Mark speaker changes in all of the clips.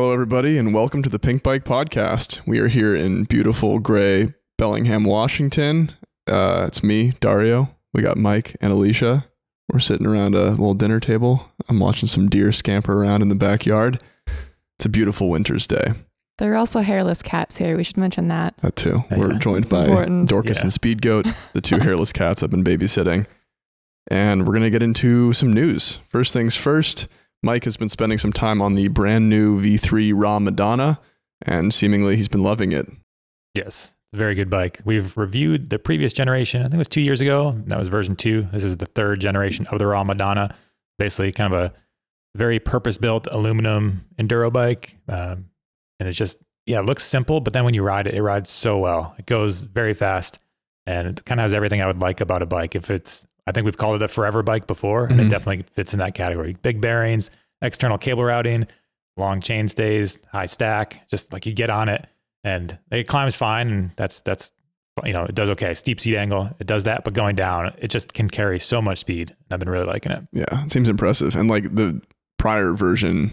Speaker 1: Hello, everybody, and welcome to the Pink Bike Podcast. We are here in beautiful gray Bellingham, Washington. Uh, it's me, Dario. We got Mike and Alicia. We're sitting around a little dinner table. I'm watching some deer scamper around in the backyard. It's a beautiful winter's day.
Speaker 2: There are also hairless cats here. We should mention that.
Speaker 1: That too.
Speaker 3: Yeah,
Speaker 1: We're
Speaker 3: yeah.
Speaker 1: joined
Speaker 2: It's
Speaker 1: by
Speaker 2: important.
Speaker 1: Dorcas
Speaker 3: Yeah.
Speaker 1: and Speed Goat, the two hairless cats I've been babysitting. And we're going to get into some news. First things first, Mike has been spending some time on the brand new V3 Raaw Madonna, and seemingly he's been loving it.
Speaker 3: Yes, very good bike. We've reviewed the previous generation. I think it was two years ago. That was version two. This is the third generation of the Raaw Madonna. Basically, kind of a very purpose-built aluminum enduro bike, um, and it's just yeah, it looks simple, but then when you ride it, it rides so well. It goes very fast, and it kind of has everything I would like about a bike. If it's, I think we've called it a forever bike before, and
Speaker 1: Mhm.
Speaker 3: it definitely fits in that category. Big bearings, external cable routing, long chain stays, high stack. Just like you get on it and it climbs fine and that's that's you know it does okay steep seat angle it does that but going down it just can carry so much speed i've been really liking it
Speaker 1: Yeah, it seems impressive. And like the prior version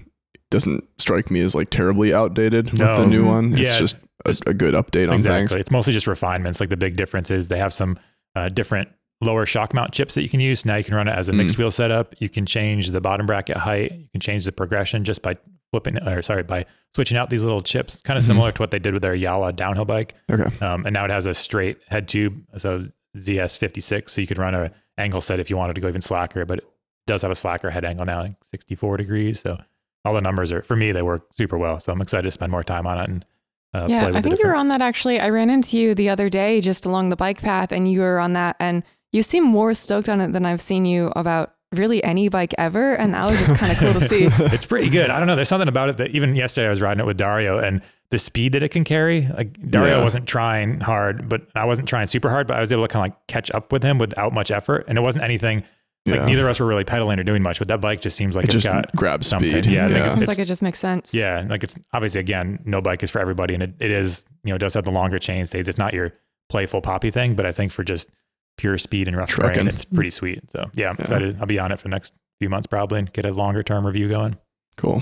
Speaker 1: doesn't strike me as like terribly outdated with the new one. It's
Speaker 3: Yeah,
Speaker 1: just a, a good update on
Speaker 3: exactly
Speaker 1: things.
Speaker 3: it's mostly just refinements like the big difference is they have some uh, different lower shock mount chips that you can use now you can run it as a
Speaker 1: Mm.
Speaker 3: mixed wheel setup you can change the bottom bracket height you can change the progression just by flipping or sorry by switching out these little chips kind of
Speaker 1: Mhm.
Speaker 3: similar to what they did with their Yalla downhill bike
Speaker 1: Okay.
Speaker 3: Um, and now it has a straight head tube, so ZS56. So you could run a angle set if you wanted to go even slacker, but it does have a slacker head angle now, like 64 degrees. So all the numbers are for me they work super well. So I'm excited to spend more time on it and uh,
Speaker 2: yeah, I
Speaker 3: the
Speaker 2: think you were on that actually. I ran into you the other day just along the bike path, and you were on that, and you seem more stoked on it than I've seen you about really any bike ever, and that was just kind of cool to see.
Speaker 3: it's pretty good. I don't know. There's something about it that even yesterday I was riding it with Dario and the speed that it can carry. Like Dario
Speaker 1: Yeah.
Speaker 3: wasn't trying hard, but I wasn't trying super hard, but I was able to kind of like catch up with him without much effort. And it wasn't anything like
Speaker 1: Yeah.
Speaker 3: neither of us were really pedaling or doing much, but that bike just seems like
Speaker 1: it
Speaker 3: it's
Speaker 1: just
Speaker 3: got
Speaker 1: grabs
Speaker 3: something.
Speaker 1: speed.
Speaker 3: Yeah, I think
Speaker 1: yeah.
Speaker 2: Seems
Speaker 3: It's-
Speaker 2: like it just makes sense.
Speaker 3: Yeah, like it's obviously again, no bike is for everybody, and it, it is you know it does have the longer chain stays. It's not your playful poppy thing, but I think for just pure speed and rough terrain,
Speaker 1: Trucking.
Speaker 3: it's pretty sweet. So yeah, I'm
Speaker 1: Yeah.
Speaker 3: excited. I'll be on it for the next few months probably and get a longer term review going.
Speaker 1: Cool.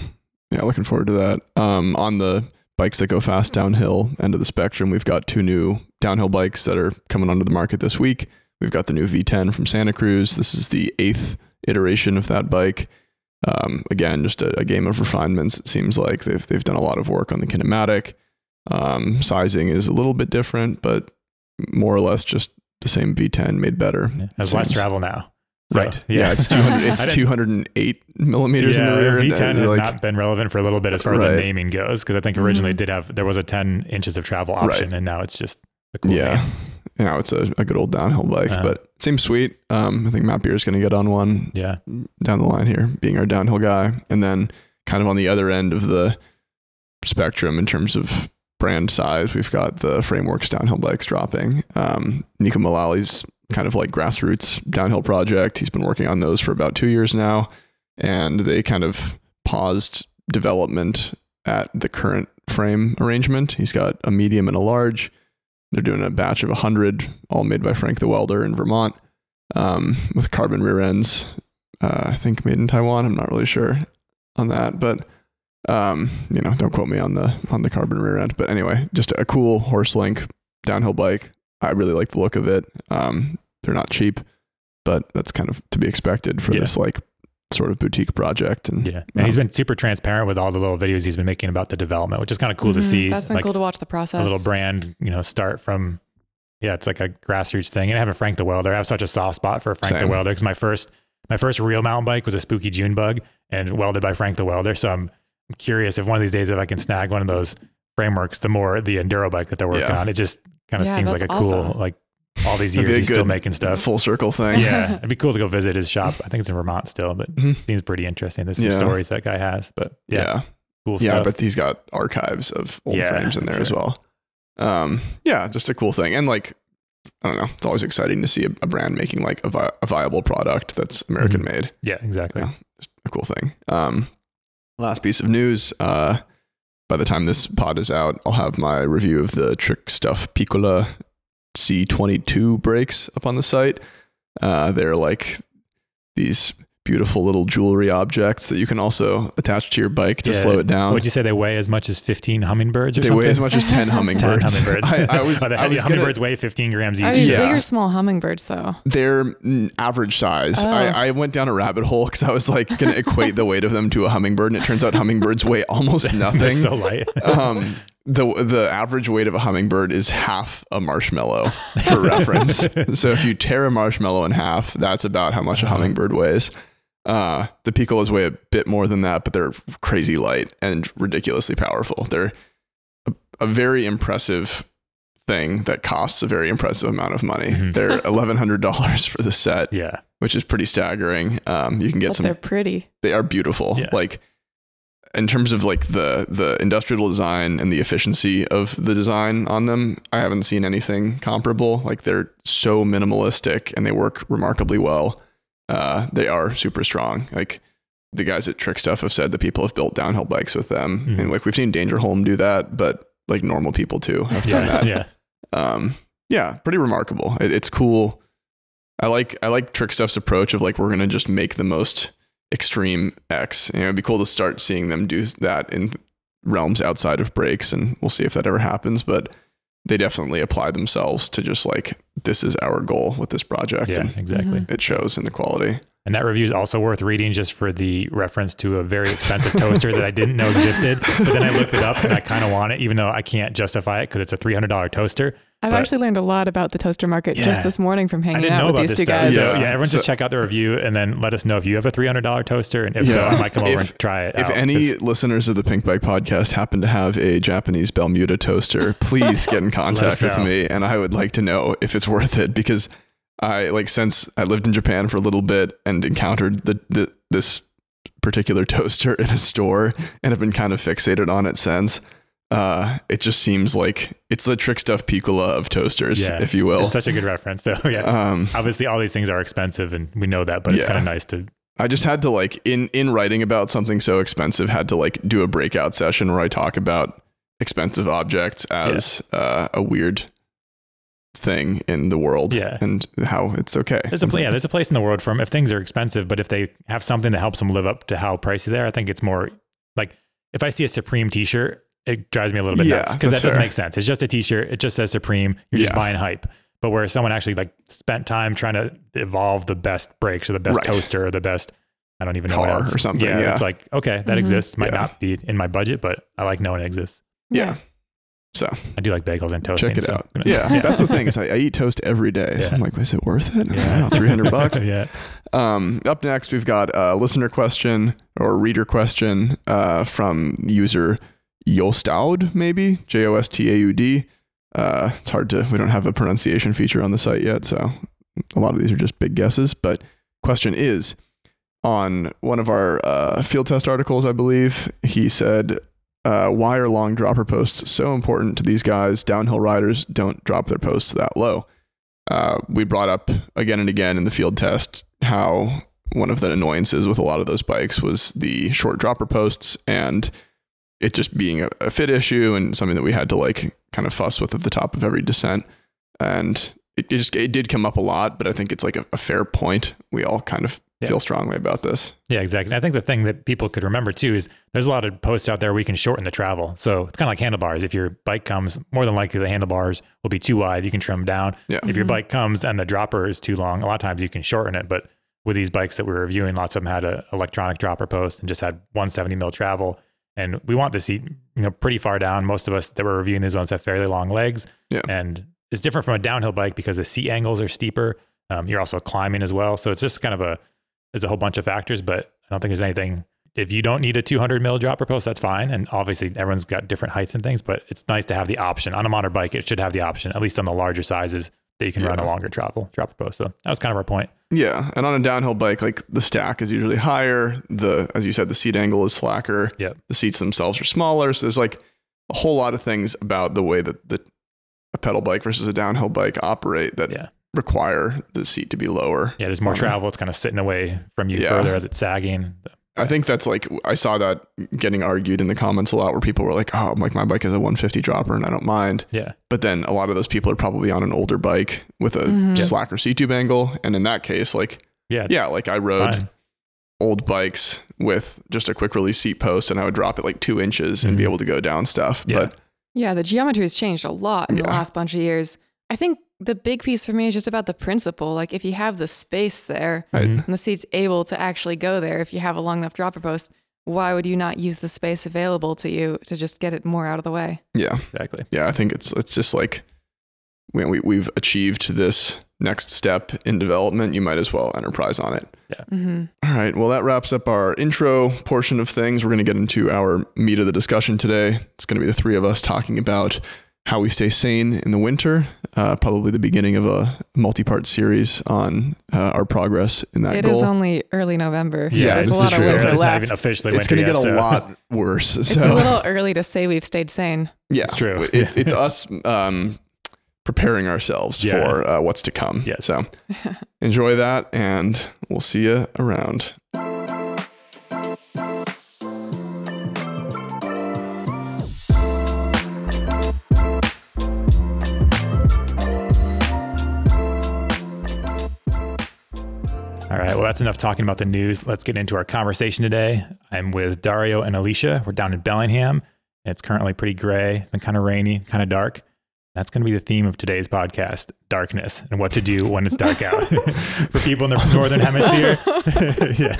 Speaker 1: Yeah, looking forward to that. Um, on the bikes that go fast downhill end of the spectrum, we've got two new downhill bikes that are coming onto the market this week. We've got the new V10 from Santa Cruz. This is the eighth iteration of that bike. Um, again, just a, a game of refinements. It seems like they've they've done a lot of work on the kinematic. Um, sizing is a little bit different, but more or less just the same V10 made better.
Speaker 3: Yeah. Has less travel now. So,
Speaker 1: right. Yeah. it's 200. It's 208 millimeters
Speaker 3: yeah,
Speaker 1: in the rear. and,
Speaker 3: V10
Speaker 1: uh,
Speaker 3: has
Speaker 1: like-
Speaker 3: not been relevant for a little bit as far as the naming goes, because I think originally
Speaker 2: Mhm.
Speaker 3: it did have there was a 10 inches of travel option, and now it's just a cool
Speaker 1: yeah.
Speaker 3: name.
Speaker 1: You know, it's a, a good old downhill bike,
Speaker 3: Uh-huh.
Speaker 1: but seems sweet. Um, I think Matt Beer is going to get on one
Speaker 3: Yeah,
Speaker 1: down the line here, being our downhill guy. And then kind of on the other end of the spectrum in terms of brand size, we've got the Frameworks downhill bikes dropping. Um, Neko Mulally's kind of like grassroots downhill project. He's been working on those for about two years now. And they kind of paused development at the current frame arrangement. He's got a medium and a large. They're doing a batch of 100, all made by Frank the Welder in Vermont um, with carbon rear ends. Uh, I think made in Taiwan. I'm not really sure on that, but um, you know, don't quote me on the on the carbon rear end. But anyway, just a cool horse link downhill bike. I really like the look of it. Um, they're not cheap, but that's kind of to be expected for
Speaker 3: Yeah.
Speaker 1: this like sort of boutique project. And
Speaker 3: yeah. And he's been super transparent with all the little videos he's been making about the development, which is kind of cool to
Speaker 2: Mhm.
Speaker 3: see.
Speaker 2: That's been
Speaker 3: like,
Speaker 2: cool to watch the process.
Speaker 3: a little brand, you know, start from yeah, it's like a grassroots thing. And I have a Frank the Welder, I have such a soft spot for Frank the Welder because my first my first real mountain bike was a spooky June bug and welded by Frank the Welder. So I'm curious if one of these days if I can snag one of those frameworks, the more the enduro bike that they're working
Speaker 1: Yeah.
Speaker 3: on. It just kind of
Speaker 2: Yeah,
Speaker 3: seems like a
Speaker 2: that's
Speaker 3: cool
Speaker 2: awesome.
Speaker 3: like all these years he's still making stuff.
Speaker 1: full circle thing.
Speaker 3: yeah, it'd be cool to go visit his shop. I think it's in Vermont still, but
Speaker 1: Mhm.
Speaker 3: seems pretty interesting. There's some
Speaker 1: Yeah.
Speaker 3: stories that guy has, but yeah,
Speaker 1: yeah.
Speaker 3: cool
Speaker 1: Yeah,
Speaker 3: stuff.
Speaker 1: but he's got archives of old
Speaker 3: Yeah,
Speaker 1: frames in there
Speaker 3: for
Speaker 1: as well. Um, yeah, just a cool thing. And like, I don't know, it's always exciting to see a, a brand making like a, vi- a viable product that's American
Speaker 3: Mm-hmm.
Speaker 1: made.
Speaker 3: yeah, exactly.
Speaker 1: Yeah. A cool thing. Um, last piece of news. Uh, by the time this pod is out, I'll have my review of the Trick Stuff Piccola C22 brakes up on the site. Uh, they're like these beautiful little jewelry objects that you can also attach to your bike to
Speaker 3: Yeah.
Speaker 1: slow it down.
Speaker 3: Would you say they weigh as much as 15 hummingbirds or
Speaker 1: they
Speaker 3: something?
Speaker 1: weigh as much as 10 hummingbirds.
Speaker 3: 10
Speaker 1: hummingbirds.
Speaker 3: hummingbirds.
Speaker 1: I, I was,
Speaker 3: Oh, the
Speaker 1: I was gonna-
Speaker 3: hummingbirds weigh 15 grams each.
Speaker 2: Are these
Speaker 1: Yeah.
Speaker 2: big or small hummingbirds though?
Speaker 1: They're average size.
Speaker 2: Oh.
Speaker 1: I, I went down a rabbit hole because I was like going to equate the weight of them to a hummingbird, and it turns out hummingbirds weigh almost
Speaker 3: They're
Speaker 1: nothing.
Speaker 3: so light.
Speaker 1: um, the the average weight of a hummingbird is half a marshmallow, for reference. so if you tear a marshmallow in half, that's about how much a
Speaker 3: Uh-huh.
Speaker 1: hummingbird weighs. Uh, the piccolos weigh a bit more than that, but they're crazy light and ridiculously powerful. They're a, a very impressive thing that costs a very impressive amount of money.
Speaker 3: Mhm.
Speaker 1: They're eleven hundred dollars for the set,
Speaker 3: yeah.
Speaker 1: which is pretty staggering. Um, you can get
Speaker 2: But
Speaker 1: some
Speaker 2: they're pretty.
Speaker 1: they are beautiful.
Speaker 3: Yeah.
Speaker 1: Like in terms of like the the industrial design and the efficiency of the design on them, I haven't seen anything comparable. Like they're so minimalistic and they work remarkably well. Uh, they are super strong. Like the guys at Trick Stuff have said that people have built downhill bikes with them,
Speaker 3: Mhm.
Speaker 1: and like we've seen Danger Holm do that, but like normal people too have done
Speaker 3: Yeah.
Speaker 1: that
Speaker 3: Yeah.
Speaker 1: um yeah pretty remarkable it, it's cool i like i like trick stuff's approach of like we're gonna just make the most extreme x you know it'd be cool to start seeing them do that in realms outside of breaks and we'll see if that ever happens but they definitely apply themselves to just like this is our goal with this project
Speaker 3: Yeah.
Speaker 1: and
Speaker 3: Exactly.
Speaker 2: Mhm.
Speaker 1: it shows in the quality
Speaker 3: And that review is also worth reading just for the reference to a very expensive toaster that I didn't know existed. But then I looked it up and I kind of want it, even though I can't justify it because it's a $300 toaster.
Speaker 2: I've
Speaker 3: But-
Speaker 2: actually learned a lot about the toaster market
Speaker 3: Yeah.
Speaker 2: just this morning from
Speaker 3: I
Speaker 2: hanging
Speaker 3: didn't
Speaker 2: out
Speaker 3: know
Speaker 2: with
Speaker 3: about
Speaker 2: these two
Speaker 3: stuff.
Speaker 2: guys.
Speaker 3: So,
Speaker 1: Yeah.
Speaker 3: yeah, everyone
Speaker 1: So-
Speaker 3: just check out the review and then let us know if you have a $300 toaster. And if so, I might come over
Speaker 1: If-
Speaker 3: and try it
Speaker 1: if
Speaker 3: out.
Speaker 1: any
Speaker 3: 'Cause-
Speaker 1: listeners of the Pink Bike podcast happen to have a Japanese Balmuda toaster, please get in contact with me, and I would like to know if it's worth it because I like since I lived in Japan for a little bit and encountered the, the this particular toaster in a store and have been kind of fixated on it since. Uh, it just seems like it's the trick stuff piccola of toasters,
Speaker 3: Yeah.
Speaker 1: if you will.
Speaker 3: It's such a good reference. though. yeah.
Speaker 1: Um,
Speaker 3: Obviously, all these things are expensive and we know that, but it's
Speaker 1: Yeah.
Speaker 3: kind of nice to.
Speaker 1: I just had to like in in writing about something so expensive had to like do a breakout session where I talk about expensive objects as uh, a weird thing in the world
Speaker 3: Yeah.
Speaker 1: and how it's okay.
Speaker 3: There's a pla- yeah, there's a place in the world for them if things are expensive, but if they have something that helps them live up to how pricey they are, I think it's more like if I see a Supreme T-shirt, it drives me a little bit
Speaker 1: Yeah,
Speaker 3: nuts because
Speaker 1: that's
Speaker 3: that doesn't
Speaker 1: fair.
Speaker 3: make sense. It's just a T-shirt. It just says Supreme. You're just
Speaker 1: Yeah.
Speaker 3: buying hype. But where someone actually like spent time trying to evolve the best brakes or the best
Speaker 1: Right.
Speaker 3: toaster or the best, I don't even know what
Speaker 1: Car
Speaker 3: else.
Speaker 1: or something,
Speaker 3: Yeah,
Speaker 1: yeah.
Speaker 3: it's like okay, that
Speaker 2: Mhm.
Speaker 3: exists. Might
Speaker 1: Yeah.
Speaker 3: not be in my budget, but I like knowing it exists.
Speaker 1: yeah. So
Speaker 3: I do like bagels and toast.
Speaker 1: check it
Speaker 3: so,
Speaker 1: out.
Speaker 3: know,
Speaker 1: Yeah, that's the thing is I, I eat toast every day. So
Speaker 3: Yeah.
Speaker 1: I'm like, is it worth it?
Speaker 3: Yeah.
Speaker 1: Three hundred bucks.
Speaker 3: yeah.
Speaker 1: Um, up next, we've got a listener question or reader question uh, from user Jostaud, maybe J O S T A U D. Uh, it's hard to, we don't have a pronunciation feature on the site yet. So a lot of these are just big guesses. But question is on one of our uh, field test articles, I believe, he said, uh, why are long dropper posts so important to these guys? Downhill riders don't drop their posts that low. Uh, we brought up again and again in the field test how one of the annoyances with a lot of those bikes was the short dropper posts and it just being a, a fit issue and something that we had to like kind of fuss with at the top of every descent. And it, it just it did come up a lot, but I think it's like a, a fair point. We all kind of
Speaker 3: Yeah.
Speaker 1: feel strongly about this.
Speaker 3: Yeah, exactly. And I think the thing that people could remember too is there's a lot of posts out there where you can shorten the travel. So it's kind of like handlebars. If your bike comes, more than likely the handlebars will be too wide. You can trim them down.
Speaker 1: Yeah.
Speaker 3: If your
Speaker 2: Mhm.
Speaker 3: bike comes and the dropper is too long, a lot of times you can shorten it. But with these bikes that we're reviewing, lots of them had an electronic dropper post and just had 170 mil travel. And we want the seat, you know, pretty far down. Most of us that were reviewing these ones have fairly long legs.
Speaker 1: Yeah.
Speaker 3: And it's different from a downhill bike because the seat angles are steeper. Um, you're also climbing as well. So it's just kind of a, there's a whole bunch of factors, but I don't think there's anything. If you don't need a 200 mil dropper post, that's fine. And obviously, everyone's got different heights and things, but it's nice to have the option on a modern bike. It should have the option, at least on the larger sizes, that you can run a longer travel dropper post. So that was kind of our point.
Speaker 1: Yeah, and on a downhill bike, like the stack is usually higher. The as you said, the seat angle is slacker.
Speaker 3: Yep.
Speaker 1: The seats themselves are smaller. So there's like a whole lot of things about the way that the a pedal bike versus a downhill bike operate that
Speaker 3: Yeah.
Speaker 1: Require the seat to be lower.
Speaker 3: Yeah, there's more
Speaker 1: Um,
Speaker 3: travel. It's kind of sitting away from you
Speaker 1: Yeah.
Speaker 3: further as it's sagging.
Speaker 1: I think that's like I saw that getting argued in the comments a lot, where people were like, "Oh, like my bike is a 150 dropper and I don't mind."
Speaker 3: Yeah.
Speaker 1: But then a lot of those people are probably on an older bike with a
Speaker 2: Mhm.
Speaker 1: Slacker seat tube angle, and in that case, like
Speaker 3: Yeah.
Speaker 1: yeah, like I rode
Speaker 3: Fine.
Speaker 1: old bikes with just a quick release seat post, and I would drop it like two inches and be
Speaker 3: Mhm.
Speaker 1: able to go down stuff.
Speaker 3: Yeah.
Speaker 1: But
Speaker 2: Yeah, the geometry has changed a lot in the last bunch of years. I think the big piece for me is just about the principle. Like if you have the space there
Speaker 1: Right.
Speaker 3: Mhm.
Speaker 2: and the seat's able to actually go there, if you have a long enough dropper post, why would you not use the space available to you to just get it more out of the way?
Speaker 1: yeah,
Speaker 3: Exactly.
Speaker 1: yeah, I think it's it's just like when we we've achieved this next step in development, you might as well enterprise on it.
Speaker 2: hmm
Speaker 1: All right. Well, that wraps up our intro portion of things. We're going to get into our meat of the discussion today. It's going to be the three of us talking about how we stay sane in the winter. Uh, probably the beginning of a multi-part series on uh, our progress in that
Speaker 2: It
Speaker 1: goal.
Speaker 2: is only early November, so
Speaker 1: Yeah,
Speaker 2: there's a lot of
Speaker 1: true.
Speaker 2: winter
Speaker 3: It's not
Speaker 2: left.
Speaker 3: even officially
Speaker 1: it's going to get
Speaker 3: yet,
Speaker 1: a lot worse. So.
Speaker 2: It's a little early to say we've stayed sane.
Speaker 1: yeah,
Speaker 3: It's true.
Speaker 1: It, it's us um, preparing ourselves
Speaker 3: Yeah.
Speaker 1: for uh, what's to come.
Speaker 3: Yes.
Speaker 1: So enjoy that, and we'll see you around.
Speaker 3: All right. Well, that's enough talking about the news. Let's get into our conversation today. I'm with Dario and Alicia. We're down in Bellingham. and It's currently pretty gray, been kind of rainy, kind of dark. That's going to be the theme of today's podcast darkness and what to do when it's dark out for people in the northern hemisphere. yeah.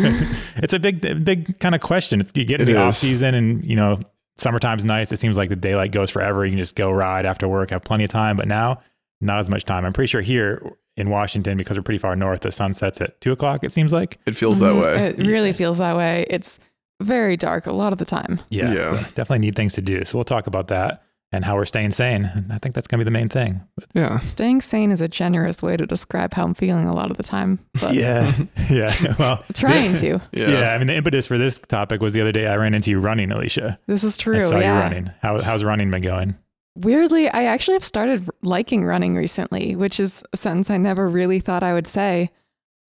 Speaker 3: It's a big, big kind of question. It's, you get into
Speaker 1: It
Speaker 3: the
Speaker 1: is.
Speaker 3: off season and, you know, summertime's nice. It seems like the daylight goes forever. You can just go ride after work, have plenty of time. But now, not as much time. I'm pretty sure here in Washington, because we're pretty far north, the sun sets at two o'clock, it seems like.
Speaker 1: It feels that
Speaker 2: Mhm.
Speaker 1: way.
Speaker 2: It really feels that way. It's very dark a lot of the time.
Speaker 3: Yeah.
Speaker 1: Yeah.
Speaker 3: so definitely need things to do. So we'll talk about that and how we're staying sane. And I think that's going to be the main thing. But
Speaker 1: yeah.
Speaker 2: Staying sane is a generous way to describe how I'm feeling a lot of the time, but
Speaker 3: yeah. yeah. Well,
Speaker 2: trying to.
Speaker 1: Yeah.
Speaker 3: yeah. I mean, the impetus for this topic was the other day I ran into you running, Alicia.
Speaker 2: This is
Speaker 3: I
Speaker 2: true.
Speaker 3: saw
Speaker 2: yeah.
Speaker 3: you running. How, how's running been going?
Speaker 2: Weirdly, I actually have started liking running recently, which is a sentence I never really thought I would say.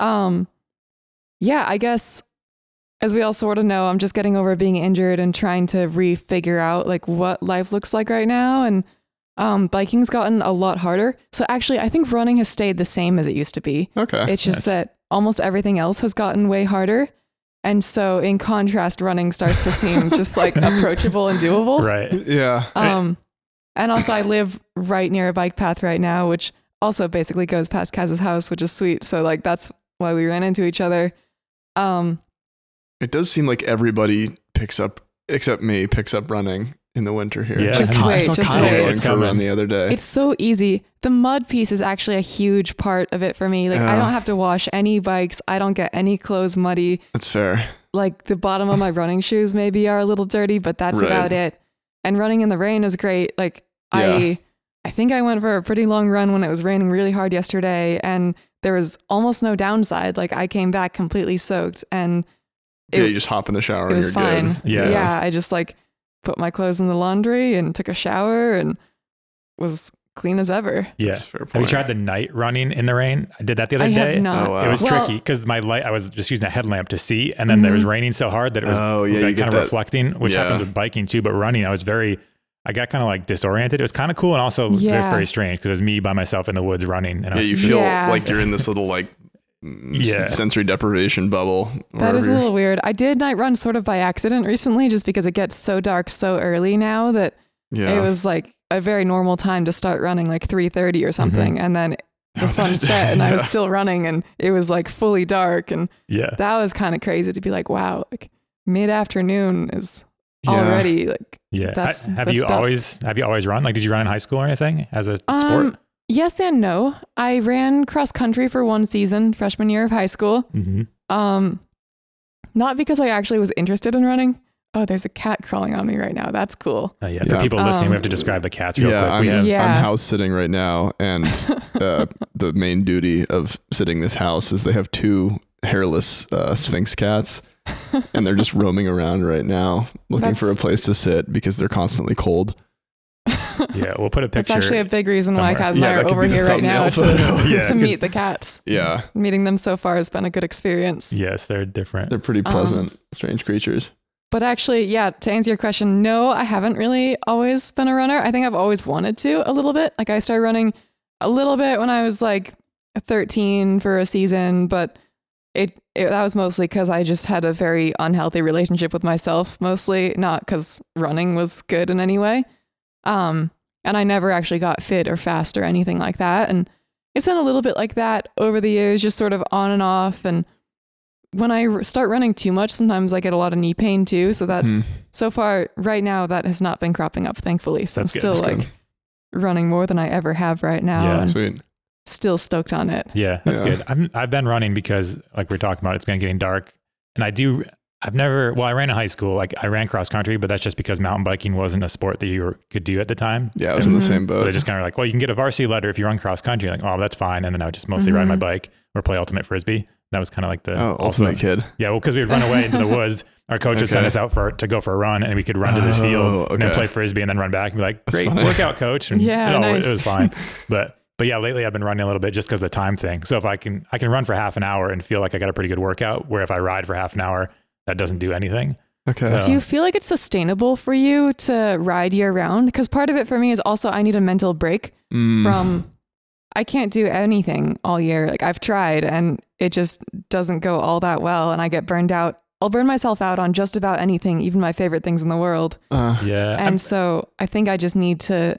Speaker 2: Um, yeah, I guess as we all sort of know, I'm just getting over being injured and trying to refigure out like what life looks like right now. And um, biking's gotten a lot harder. So actually, I think running has stayed the same as it used to be.
Speaker 1: Okay.
Speaker 2: It's just
Speaker 3: Nice.
Speaker 2: that almost everything else has gotten way harder. And so, in contrast, running starts to seem just like approachable and doable.
Speaker 3: Right.
Speaker 1: yeah.
Speaker 2: Um, and also, I live right near a bike path right now, which also basically goes past Kaz's house, which is sweet. So, like, that's why we ran into each other. Um,
Speaker 1: It does seem like everybody picks up, except me, picks up running in the winter here.
Speaker 3: Yeah.
Speaker 2: Just
Speaker 1: I I
Speaker 2: wait,
Speaker 1: saw
Speaker 2: just
Speaker 1: Kyle
Speaker 2: wait.
Speaker 1: going
Speaker 3: It's
Speaker 1: for run
Speaker 3: coming.
Speaker 1: the other day.
Speaker 2: it's so easy. The mud piece is actually a huge part of it for me. Like, I don't have to wash any bikes, I don't get any clothes muddy.
Speaker 1: That's fair.
Speaker 2: like the bottom of my running shoes maybe are a little dirty, but that's
Speaker 1: Right.
Speaker 2: about it. And running in the rain is great. Like I I think I went for a pretty long run when it was raining really hard yesterday and there was almost no downside. Like I came back completely soaked and it,
Speaker 1: yeah, you just hop in the shower
Speaker 2: it
Speaker 1: and
Speaker 2: was
Speaker 1: you're
Speaker 2: fine.
Speaker 1: good.
Speaker 3: Yeah.
Speaker 2: Yeah, I just like put my clothes in the laundry and took a shower and was clean as ever.
Speaker 3: Yeah.
Speaker 1: That's a fair
Speaker 3: Have you tried the night running in the rain? I did that the other
Speaker 2: I
Speaker 3: day.
Speaker 2: have not.
Speaker 1: Oh, wow.
Speaker 3: It was
Speaker 2: Well,
Speaker 3: tricky because my light, I was just using a headlamp to see, and then there was
Speaker 2: Mhm.
Speaker 3: raining so hard that it was
Speaker 1: Oh, yeah,
Speaker 3: like kind of
Speaker 1: that-
Speaker 3: reflecting, which
Speaker 1: Yeah.
Speaker 3: happens with biking too. But running, I was very, I got kind of like disoriented. It was kind of cool and also very,
Speaker 2: Yeah.
Speaker 3: very strange because it was me by myself in the woods running. And I
Speaker 1: Yeah,
Speaker 3: was,
Speaker 1: you feel
Speaker 2: Yeah.
Speaker 1: like you're in this little like mm,
Speaker 3: Yeah.
Speaker 1: sensory deprivation bubble.
Speaker 2: That is a little weird. I did night run sort of by accident recently just because it gets so dark so early now that
Speaker 1: yeah.
Speaker 2: it was like a very normal time to start running like 3:30 or something and then the sun set and I was still running and it was like fully dark and
Speaker 3: yeah.
Speaker 2: that was kind of crazy to be like wow like mid-afternoon is
Speaker 1: Yeah.
Speaker 2: already like
Speaker 3: Yeah.
Speaker 2: That's-
Speaker 3: Ha- have
Speaker 2: that's
Speaker 3: you
Speaker 2: dusk.
Speaker 3: always, have you always run? Like, did you run in high school or anything as a sport?
Speaker 2: um yes and no I ran cross country for one season freshman year of high school
Speaker 3: hmm
Speaker 2: um not because I actually was interested in running oh there's a cat crawling on me right now that's cool
Speaker 3: Uh, yeah. For people listening,
Speaker 2: Um,
Speaker 3: we have to describe the cats real
Speaker 1: yeah,
Speaker 3: quick.
Speaker 1: I'm,
Speaker 3: We have,
Speaker 2: Yeah.
Speaker 1: I'm house sitting right now, and uh, the main duty of sitting this house is they have two hairless uh, Sphynx cats, and they're just roaming around right now looking for a place to sit because they're constantly cold.
Speaker 3: yeah. We'll put a picture.
Speaker 2: That's
Speaker 3: picture.
Speaker 2: actually a big reason why
Speaker 3: somewhere.
Speaker 2: Kaz and
Speaker 1: Yeah,
Speaker 2: I are over here right now to.
Speaker 3: Yeah.
Speaker 2: to meet the cats.
Speaker 1: Yeah,
Speaker 2: Meeting them so far has been a good experience.
Speaker 3: yes, they're different.
Speaker 1: they're pretty
Speaker 2: Um,
Speaker 1: pleasant, strange creatures.
Speaker 2: But actually, yeah, to answer your question, no, I haven't really always been a runner. I think I've always wanted to a little bit. Like I started running a little bit when I was like 13 for a season, but it, it that was mostly because I just had a very unhealthy relationship with myself, mostly not because running was good in any way. Um, and I never actually got fit or fast or anything like that. And it's been a little bit like that over the years, just sort of on and off. And when I r- start running too much, sometimes I get a lot of knee pain too. So that's
Speaker 1: Hmm.
Speaker 2: so far right now that has not been cropping up, thankfully. So
Speaker 3: That's
Speaker 2: I'm
Speaker 3: good,
Speaker 2: still like running more than I ever have right now,
Speaker 3: Yeah.
Speaker 2: and
Speaker 1: Sweet.
Speaker 2: Still stoked on it.
Speaker 3: Yeah, that's
Speaker 1: Yeah.
Speaker 3: good. I'm, I've been running because, like we are talking about, it's been getting dark, and I do. I've never. Well, I ran in high school. Like I ran cross country, but that's just because mountain biking wasn't a sport that you were, could do at the time.
Speaker 1: Yeah, I was in the same
Speaker 3: So
Speaker 1: boat.
Speaker 3: they just kind of like, well, you can get a varsity letter if you run cross country. Like, oh, that's fine. And then I would just mostly ride my
Speaker 2: Mhm.
Speaker 3: bike or play ultimate frisbee. That was kind of like the
Speaker 1: oh,
Speaker 3: also-
Speaker 1: ultimate kid.
Speaker 3: Yeah, well, because we would run away into the woods. Our coach would send us out for to go for a run, and we could run to this
Speaker 1: Oh,
Speaker 3: field and then play frisbee, and then run back and be like, "Great workout, coach!" And
Speaker 2: Yeah,
Speaker 3: it, all-
Speaker 2: nice.
Speaker 3: it was fine. But but yeah, lately I've been running a little bit just because the time thing. So if I can I can run for half an hour and feel like I got a pretty good workout, where if I ride for half an hour, that doesn't do anything.
Speaker 1: Okay.
Speaker 3: Yeah.
Speaker 2: Do you feel like it's sustainable for you to ride year round? Because part of it for me is also I need a mental break
Speaker 1: Mm.
Speaker 2: from I can't do anything all year. Like I've tried and it just doesn't go all that well and I get burned out. I'll burn myself out on just about anything, even my favorite things in the world.
Speaker 1: Uh,
Speaker 3: Yeah, I'm-
Speaker 2: And so I think I just need to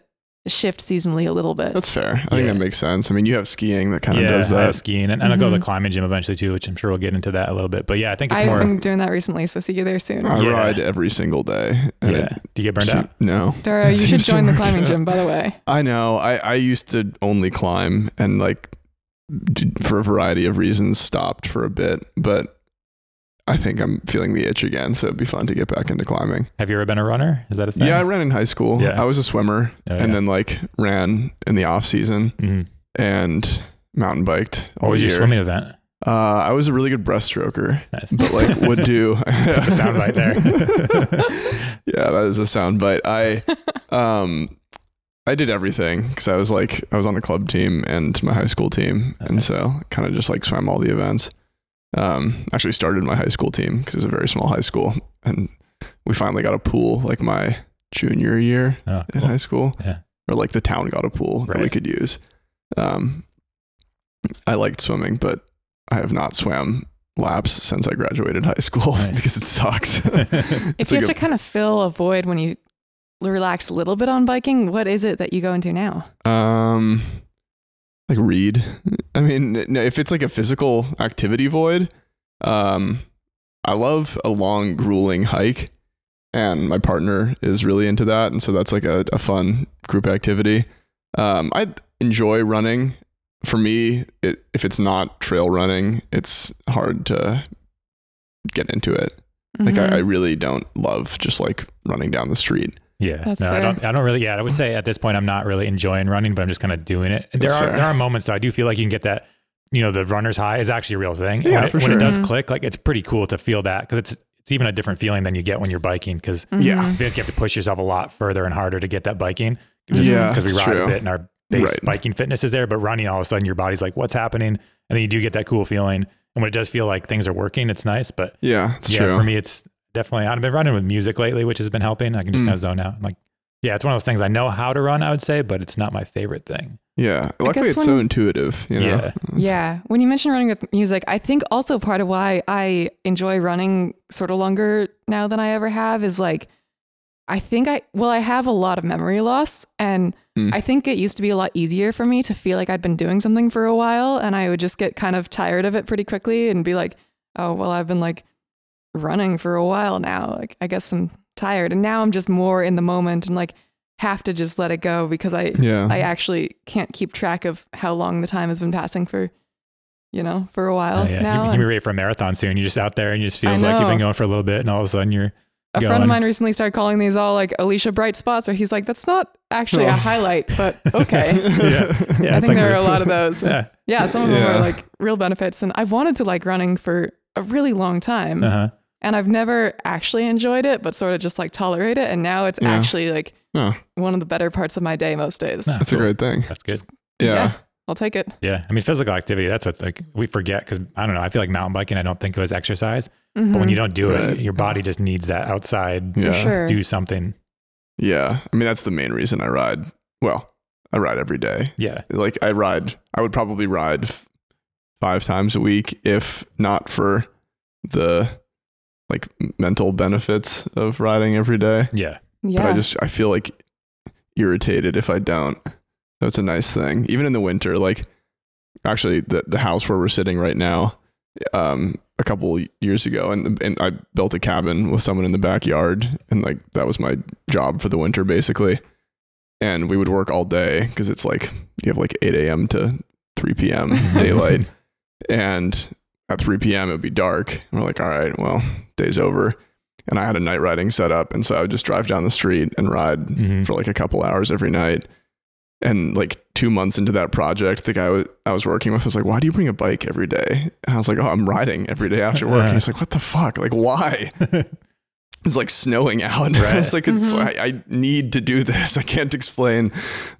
Speaker 2: shift seasonally a little bit.
Speaker 1: that's fair. I think
Speaker 3: Yeah.
Speaker 1: that makes sense. I mean, you have skiing that kind of
Speaker 3: yeah,
Speaker 1: does
Speaker 3: I have
Speaker 1: that.
Speaker 3: skiing, and, and I'll go to the
Speaker 2: Mhm.
Speaker 3: climbing gym eventually too, which I'm sure we'll get into that a little bit. But yeah, I think it's more.
Speaker 2: I've
Speaker 3: more.
Speaker 2: been doing that recently, so see you there soon.
Speaker 1: I
Speaker 3: Yeah.
Speaker 1: ride every single day. and
Speaker 3: yeah,
Speaker 1: it
Speaker 3: do you get burned
Speaker 1: se-
Speaker 3: out?
Speaker 1: No.
Speaker 2: Dara,
Speaker 1: It
Speaker 2: you should
Speaker 1: to
Speaker 2: join the
Speaker 1: work
Speaker 2: climbing
Speaker 1: out.
Speaker 2: gym, by the way.
Speaker 1: I know. I, I used to only climb and like d- for a variety of reasons stopped for a bit, but I think I'm feeling the itch again, so it'd be fun to get back into climbing.
Speaker 3: Have you ever been a runner? Is that a thing?
Speaker 1: Yeah, I ran in high school.
Speaker 3: Yeah.
Speaker 1: I was a swimmer
Speaker 3: Oh,
Speaker 1: and
Speaker 3: yeah.
Speaker 1: then like ran in the off season
Speaker 3: Mhm.
Speaker 1: and mountain biked all
Speaker 3: What was
Speaker 1: year.
Speaker 3: your swimming event?
Speaker 1: Uh, I was a really good breaststroker,
Speaker 3: Nice.
Speaker 1: but like would do.
Speaker 3: That's a soundbite there.
Speaker 1: yeah, that is a sound. soundbite. I um I did everything because I was like I was on a club team and my high school team,
Speaker 3: Okay.
Speaker 1: and so kind of just like swam all the events. Um, actually started my high school team because it was a very small high school, and we finally got a pool like my junior year
Speaker 3: Oh,
Speaker 1: in high school,
Speaker 3: Yeah.
Speaker 1: or like the town got a pool that we could use. Um, I liked swimming, but I have not swam laps since I graduated high school
Speaker 3: Right.
Speaker 1: because it sucks.
Speaker 2: If you
Speaker 1: like
Speaker 2: have
Speaker 1: a-
Speaker 2: to kind of fill a void when you relax a little bit on biking, what is it that you go into now?
Speaker 1: Um, like read. I mean, if it's like a physical activity void, um, I love a long, grueling hike, and my partner is really into that, and so that's like a, a fun group activity. Um, I enjoy running. For me, it, if it's not trail running, it's hard to get into it. Like
Speaker 2: Mhm.
Speaker 1: I, I really don't love just like running down the street.
Speaker 3: Yeah,
Speaker 2: That's
Speaker 3: no, I don't. I don't really. Yeah, I would say at this point I'm not really enjoying running, but I'm just kind of doing it. There
Speaker 1: That's
Speaker 3: are
Speaker 1: fair.
Speaker 3: there are moments though I do feel like you can get that. You know, the runner's high is actually a real thing.
Speaker 1: Yeah,
Speaker 3: when it,
Speaker 1: for
Speaker 3: when it
Speaker 1: sure.
Speaker 3: does
Speaker 2: Mhm.
Speaker 3: click, like it's pretty cool to feel that because it's it's even a different feeling than you get when you're biking because
Speaker 1: Yeah.
Speaker 2: Mhm.
Speaker 3: I feel like you have to push yourself a lot further and harder to get that biking.
Speaker 1: Yeah,
Speaker 3: because we ride
Speaker 1: true.
Speaker 3: a bit and our base
Speaker 1: Right.
Speaker 3: biking fitness is there, but running all of a sudden your body's like, what's happening? And then you do get that cool feeling. And when it does feel like things are working, it's nice. But
Speaker 1: Yeah, it's
Speaker 3: yeah,
Speaker 1: true.
Speaker 3: for me, it's definitely, I've been running with music lately, which has been helping. I can just
Speaker 1: Mm.
Speaker 3: kind of zone out. I'm like, yeah, it's one of those things I know how to run, I would say, but it's not my favorite thing.
Speaker 1: Yeah. Luckily,
Speaker 2: guess
Speaker 1: it's so intuitive. You know.
Speaker 3: Yeah.
Speaker 2: Yeah. When you mentioned running with music, I think also part of why I enjoy running sort of longer now than I ever have is like, I think I, well, I have a lot of memory loss. And
Speaker 1: Hmm.
Speaker 2: I think it used to be a lot easier for me to feel like I'd been doing something for a while. And I would just get kind of tired of it pretty quickly and be like, oh, well, I've been like running for a while now. Like, I guess I'm tired. And now I'm just more in the moment and like have to just let it go because I,
Speaker 1: Yeah.
Speaker 2: I actually can't keep track of how long the time has been passing for, you know, for a while
Speaker 3: Oh, yeah.
Speaker 2: now.
Speaker 3: you,
Speaker 2: And
Speaker 3: you be ready for a marathon soon. You're just out there and you just
Speaker 2: I
Speaker 3: feels like you've been going for a little bit and all of a sudden you're,
Speaker 2: a friend of mine recently started calling these all like Alicia Bright spots, where he's like, that's not actually
Speaker 1: Oh.
Speaker 2: a highlight, but okay.
Speaker 3: Yeah. yeah,
Speaker 2: I think
Speaker 3: like
Speaker 2: there are
Speaker 3: we're-
Speaker 2: a lot of those.
Speaker 3: Yeah.
Speaker 2: Yeah, some of them are like real benefits. And I've wanted to like running for a really long time.
Speaker 3: Uh-huh.
Speaker 2: And I've never actually enjoyed it, but sort of just like tolerate it. And now it's
Speaker 1: Yeah.
Speaker 2: actually like
Speaker 1: Oh,
Speaker 2: one of the better parts of my day most days.
Speaker 3: No.
Speaker 1: that's a great thing.
Speaker 3: That's good.
Speaker 1: Yeah.
Speaker 2: Yeah. I'll take it.
Speaker 3: Yeah. I mean, physical activity, that's what's like, we forget because I don't know. I feel like mountain biking, I don't think of as exercise, but when
Speaker 2: Mhm.
Speaker 3: you don't do
Speaker 1: Right.
Speaker 3: it, your body just needs that outside,
Speaker 1: Yeah.
Speaker 2: Sure.
Speaker 3: do something.
Speaker 1: Yeah. I mean, that's the main reason I ride. Well, I ride every day.
Speaker 3: Yeah.
Speaker 1: Like I ride, I would probably ride f- five times a week, if not for the like mental benefits of riding every day.
Speaker 3: Yeah.
Speaker 2: Yeah.
Speaker 1: But I just I feel like irritated if I don't. That's a nice thing. Even in the winter, like actually the the house where we're sitting right now, um, a couple years ago, and and I built a cabin with someone in the backyard, and like that was my job for the winter basically. And we would work all day because it's like you have like 8 a.m. to 3 p.m. daylight, and at 3 p.m. it would be dark. And we're like, all right, well, day's over. And I had a night riding set up, and so I would just drive down the street and ride
Speaker 3: Mhm.
Speaker 1: for like a couple hours every night. And like two months into that project, the guy wa- I was working with was like, "Why do you bring a bike every day?" And I was like, "Oh, I'm riding every day after work." And he's like, "What the fuck? Like, why?" It's like snowing out. I
Speaker 3: Right.
Speaker 1: was like, "It's
Speaker 2: Mhm.
Speaker 1: I, I need to do this. I can't explain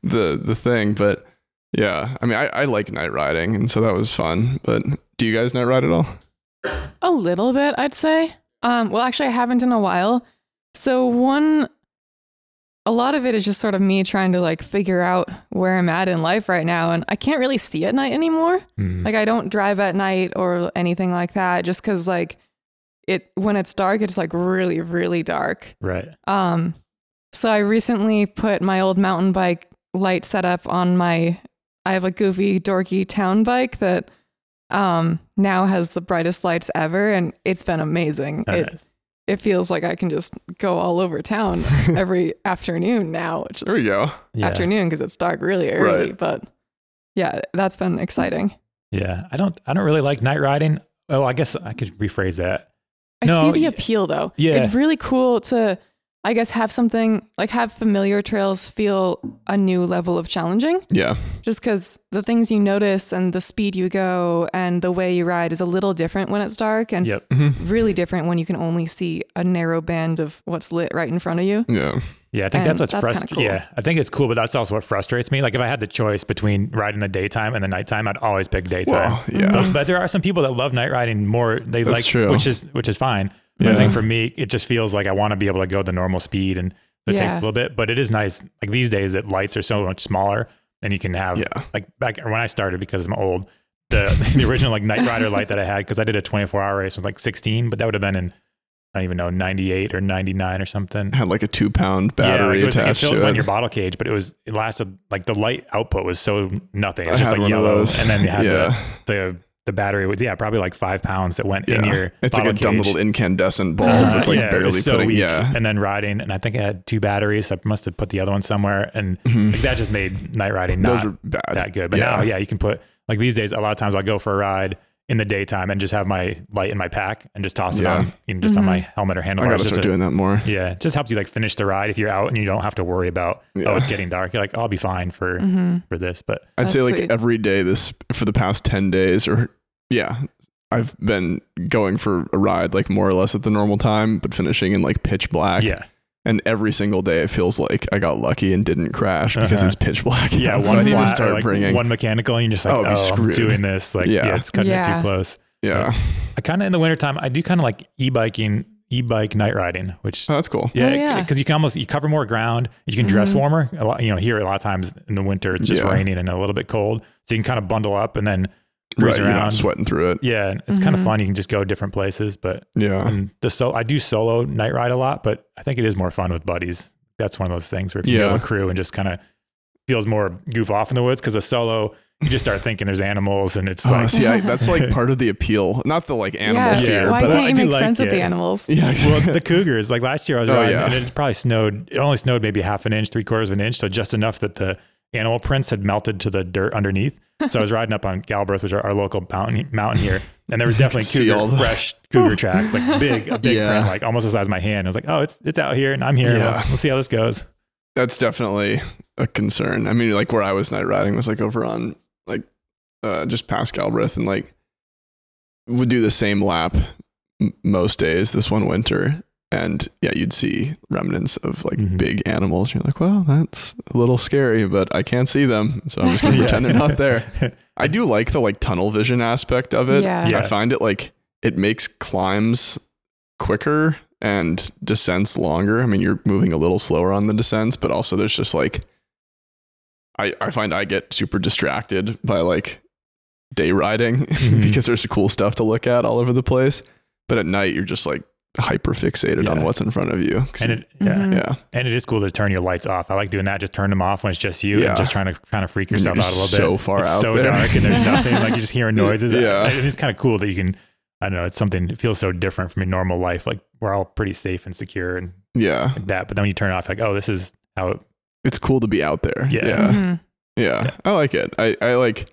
Speaker 1: the the thing." But yeah, I mean, I, I like night riding, and so that was fun. But do you guys night ride at all?
Speaker 2: A little bit, I'd say. Um, well, actually, I haven't in a while. So one, a lot of it is just sort of me trying to like figure out where I'm at in life right now, and I can't really see at night anymore.
Speaker 3: Mhm.
Speaker 2: Like I don't drive at night or anything like that, just because like it when it's dark, it's like really, really dark.
Speaker 3: right.
Speaker 2: Um, so I recently put my old mountain bike light setup on my. I have a goofy, dorky town bike that um now has the brightest lights ever, and it's been amazing.
Speaker 3: Oh,
Speaker 2: it
Speaker 3: nice.
Speaker 2: it feels like I can just go all over town every afternoon now, which
Speaker 1: There we go.
Speaker 3: Yeah.
Speaker 2: afternoon because it's dark really early.
Speaker 1: Right.
Speaker 2: But yeah, that's been exciting.
Speaker 3: Yeah. I don't. I don't really like night riding. Oh, I guess I could rephrase that.
Speaker 2: I
Speaker 3: No,
Speaker 2: see the
Speaker 3: y-
Speaker 2: appeal though.
Speaker 3: Yeah.
Speaker 2: It's really cool to, I guess, have something like have familiar trails feel a new level of challenging
Speaker 1: Yeah,
Speaker 2: just because the things you notice and the speed you go and the way you ride is a little different when it's dark and
Speaker 3: Yep.
Speaker 1: Mhm.
Speaker 2: really different when you can only see a narrow band of what's lit right in front of you.
Speaker 1: yeah,
Speaker 3: Yeah, I think
Speaker 2: And
Speaker 3: that's what's
Speaker 2: that's kinda
Speaker 3: frustrating.
Speaker 2: cool.
Speaker 3: Yeah, I think it's cool, but that's also what frustrates me. Like if I had the choice between riding the daytime and the nighttime, I'd always pick daytime.
Speaker 1: well, yeah,
Speaker 3: But, but there are some people that love night riding more. They
Speaker 1: That's
Speaker 3: like,
Speaker 1: true.
Speaker 3: which is which is fine. But I think for me, it just feels like I want to be able to go the normal speed, and it takes a little bit. But it is nice. Like these days, that lights are so much smaller, and you can have
Speaker 1: Yeah.
Speaker 3: like back when I started because I'm old. The the original like NiteRider light that I had because I did a 24 hour race was like 16, but that would have been in I don't even know 98 or 99 or something.
Speaker 1: had like a two pound battery
Speaker 3: yeah, like it was like it filled
Speaker 1: to
Speaker 3: on
Speaker 1: it.
Speaker 3: your bottle cage, but it was it lasted like the light output was so nothing. It
Speaker 1: I
Speaker 3: was just
Speaker 1: had
Speaker 3: like
Speaker 1: one of
Speaker 3: yellow,
Speaker 1: those.
Speaker 3: and then you had
Speaker 1: yeah,
Speaker 3: the the the battery was yeah probably like five pounds that went in
Speaker 1: yeah.
Speaker 3: your
Speaker 1: it's like
Speaker 3: bottle
Speaker 1: a dumb little incandescent bulb.
Speaker 3: Uh,
Speaker 1: it's like
Speaker 3: yeah,
Speaker 1: barely
Speaker 3: was so
Speaker 1: putting.
Speaker 3: weak.
Speaker 1: Yeah,
Speaker 3: and then riding, and I think I had two batteries. I must have put the other one somewhere, and
Speaker 1: Mhm.
Speaker 3: like, that just made night riding not
Speaker 1: bad.
Speaker 3: that good. But now, yeah, you can put like these days. A lot of times, I'll go for a ride in the daytime and just have my light in my pack and just toss it
Speaker 1: Yeah.
Speaker 3: on, you know, just on
Speaker 2: Mhm.
Speaker 3: my helmet or
Speaker 1: I gotta
Speaker 3: Just
Speaker 1: start
Speaker 3: a-
Speaker 1: doing that more.
Speaker 3: yeah, it just helps you like finish the ride if you're out and you don't have to worry about oh it's getting dark. You're like oh, I'll be fine for
Speaker 2: Mm-hmm.
Speaker 3: for this. But
Speaker 1: I'd say like
Speaker 2: sweet.
Speaker 1: every day this for the past 10 days or yeah, I've been going for a ride like more or less at the normal time, but finishing in like pitch black.
Speaker 3: yeah,
Speaker 1: And every single day it feels like I got lucky and didn't crash because
Speaker 3: Uh-huh.
Speaker 1: it's pitch black.
Speaker 3: yeah,
Speaker 1: out. so
Speaker 3: one
Speaker 1: I need
Speaker 3: flat
Speaker 1: to start
Speaker 3: like
Speaker 1: bringing.
Speaker 3: one mechanical, and you're just like
Speaker 1: Oh,
Speaker 3: oh,
Speaker 1: I'll be
Speaker 3: I'm doing this. Like yeah,
Speaker 1: Yeah.
Speaker 3: it's cutting it too close.
Speaker 1: yeah.
Speaker 3: I kind of in the wintertime, I do kind of like e-biking, e-bike night riding, which
Speaker 1: Oh, that's cool.
Speaker 3: yeah,
Speaker 2: Oh, yeah.
Speaker 3: because you can almost you cover more ground. You can dress
Speaker 2: Mhm.
Speaker 3: warmer. A lot, you know, here a lot of times in the winter it's just
Speaker 1: Yeah.
Speaker 3: raining and a little bit cold, so you can kind of bundle up and then cruise
Speaker 1: Right. You're not sweating through it.
Speaker 3: Yeah, and it's kind of
Speaker 2: mm-hmm.
Speaker 3: fun. You can just go different places, but
Speaker 1: Yeah.
Speaker 3: and the so I do solo night ride a lot, but I think it is more fun with buddies. That's one of those things where if you
Speaker 1: Yeah.
Speaker 3: go a crew and just kind of feels more goof off in the woods because a solo you just start thinking there's animals and it's
Speaker 1: Oh,
Speaker 3: like
Speaker 1: see, I, that's like part of the appeal. Not the like animal
Speaker 2: yeah.
Speaker 1: fear,
Speaker 2: Why
Speaker 1: but
Speaker 2: can't
Speaker 3: I
Speaker 2: you
Speaker 3: do
Speaker 2: make
Speaker 3: like
Speaker 2: friends with the animals?
Speaker 1: yeah,
Speaker 3: well the cougars like last year I was
Speaker 1: Oh,
Speaker 3: riding
Speaker 1: yeah.
Speaker 3: and it probably snowed it only snowed maybe half an inch three quarters of an inch so just enough that the animal prints had melted to the dirt underneath so I was riding up on Galbraith which are our local mountain mountain here and there was definitely cougar fresh cougar tracks like big a big
Speaker 1: Yeah.
Speaker 3: print like almost the size of my hand I was like oh it's it's out here and I'm here
Speaker 1: Yeah.
Speaker 3: we'll, we'll see how this goes
Speaker 1: that's definitely a concern. I mean, like where I was night riding was like over on like uh, just past Galbraith, and like would do the same lap m- most days this one winter, and yeah, you'd see remnants of like
Speaker 3: Mhm.
Speaker 1: big animals. You're like, well, that's a little scary, but I can't see them, so I'm just gonna
Speaker 3: Yeah.
Speaker 1: pretend they're not there. I do like the like tunnel vision aspect of it.
Speaker 2: Yeah.
Speaker 3: Yeah.
Speaker 1: I find it like it makes climbs quicker and descents longer. I mean, you're moving a little slower on the descents, but also there's just like I I find I get super distracted by like day riding
Speaker 3: Mhm.
Speaker 1: because there's cool stuff to look at all over the place. But at night, you're just like hyper fixated on what's in front of you.
Speaker 3: And it, yeah.
Speaker 2: Mhm.
Speaker 1: yeah,
Speaker 3: And it is cool to turn your lights off. I like doing that. Just turn them off when it's just you
Speaker 1: Yeah.
Speaker 3: and just trying to kind of freak yourself out a
Speaker 1: just
Speaker 3: little bit.
Speaker 1: so far
Speaker 3: it's
Speaker 1: out
Speaker 3: so
Speaker 1: there.
Speaker 3: dark and there's nothing. like you're just hearing noises.
Speaker 1: Yeah.
Speaker 3: I- It's kind of cool that you can, I don't know, it's something, it feels so different from your normal life. Like we're all pretty safe and secure and
Speaker 1: yeah,
Speaker 3: like that. But then when you turn it off, like, oh, this is how it,
Speaker 1: it's cool to be out there.
Speaker 3: Yeah.
Speaker 1: yeah.
Speaker 2: Mhm.
Speaker 1: Yeah,
Speaker 3: Yeah.
Speaker 1: I like it. I, I like,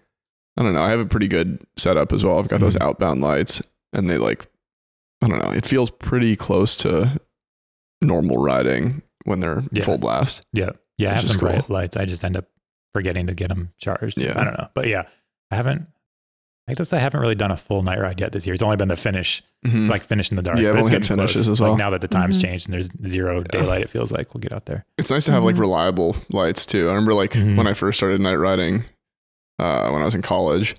Speaker 1: I don't know. I have a pretty good setup as well. I've got those
Speaker 3: Mhm.
Speaker 1: outbound lights and they like, I don't know. It feels pretty close to normal riding when they're
Speaker 3: Yeah.
Speaker 1: full blast.
Speaker 3: yeah. Yeah. I have
Speaker 1: is
Speaker 3: some bright lights. I just end up forgetting to get them charged.
Speaker 1: Yeah.
Speaker 3: I don't know. But yeah, I haven't, I guess I haven't really done a full night ride yet this year. It's only been the finish,
Speaker 1: Mhm.
Speaker 3: like finish in the dark.
Speaker 1: Yeah,
Speaker 3: but it's
Speaker 1: only
Speaker 3: getting
Speaker 1: finishes
Speaker 3: close.
Speaker 1: as well.
Speaker 3: Like now that the time's
Speaker 2: Mhm.
Speaker 3: changed and there's zero daylight, it feels like we'll get out there.
Speaker 1: it's nice to have like
Speaker 2: Mhm.
Speaker 1: reliable lights too. I remember like when I first started night riding, uh, when I was in college,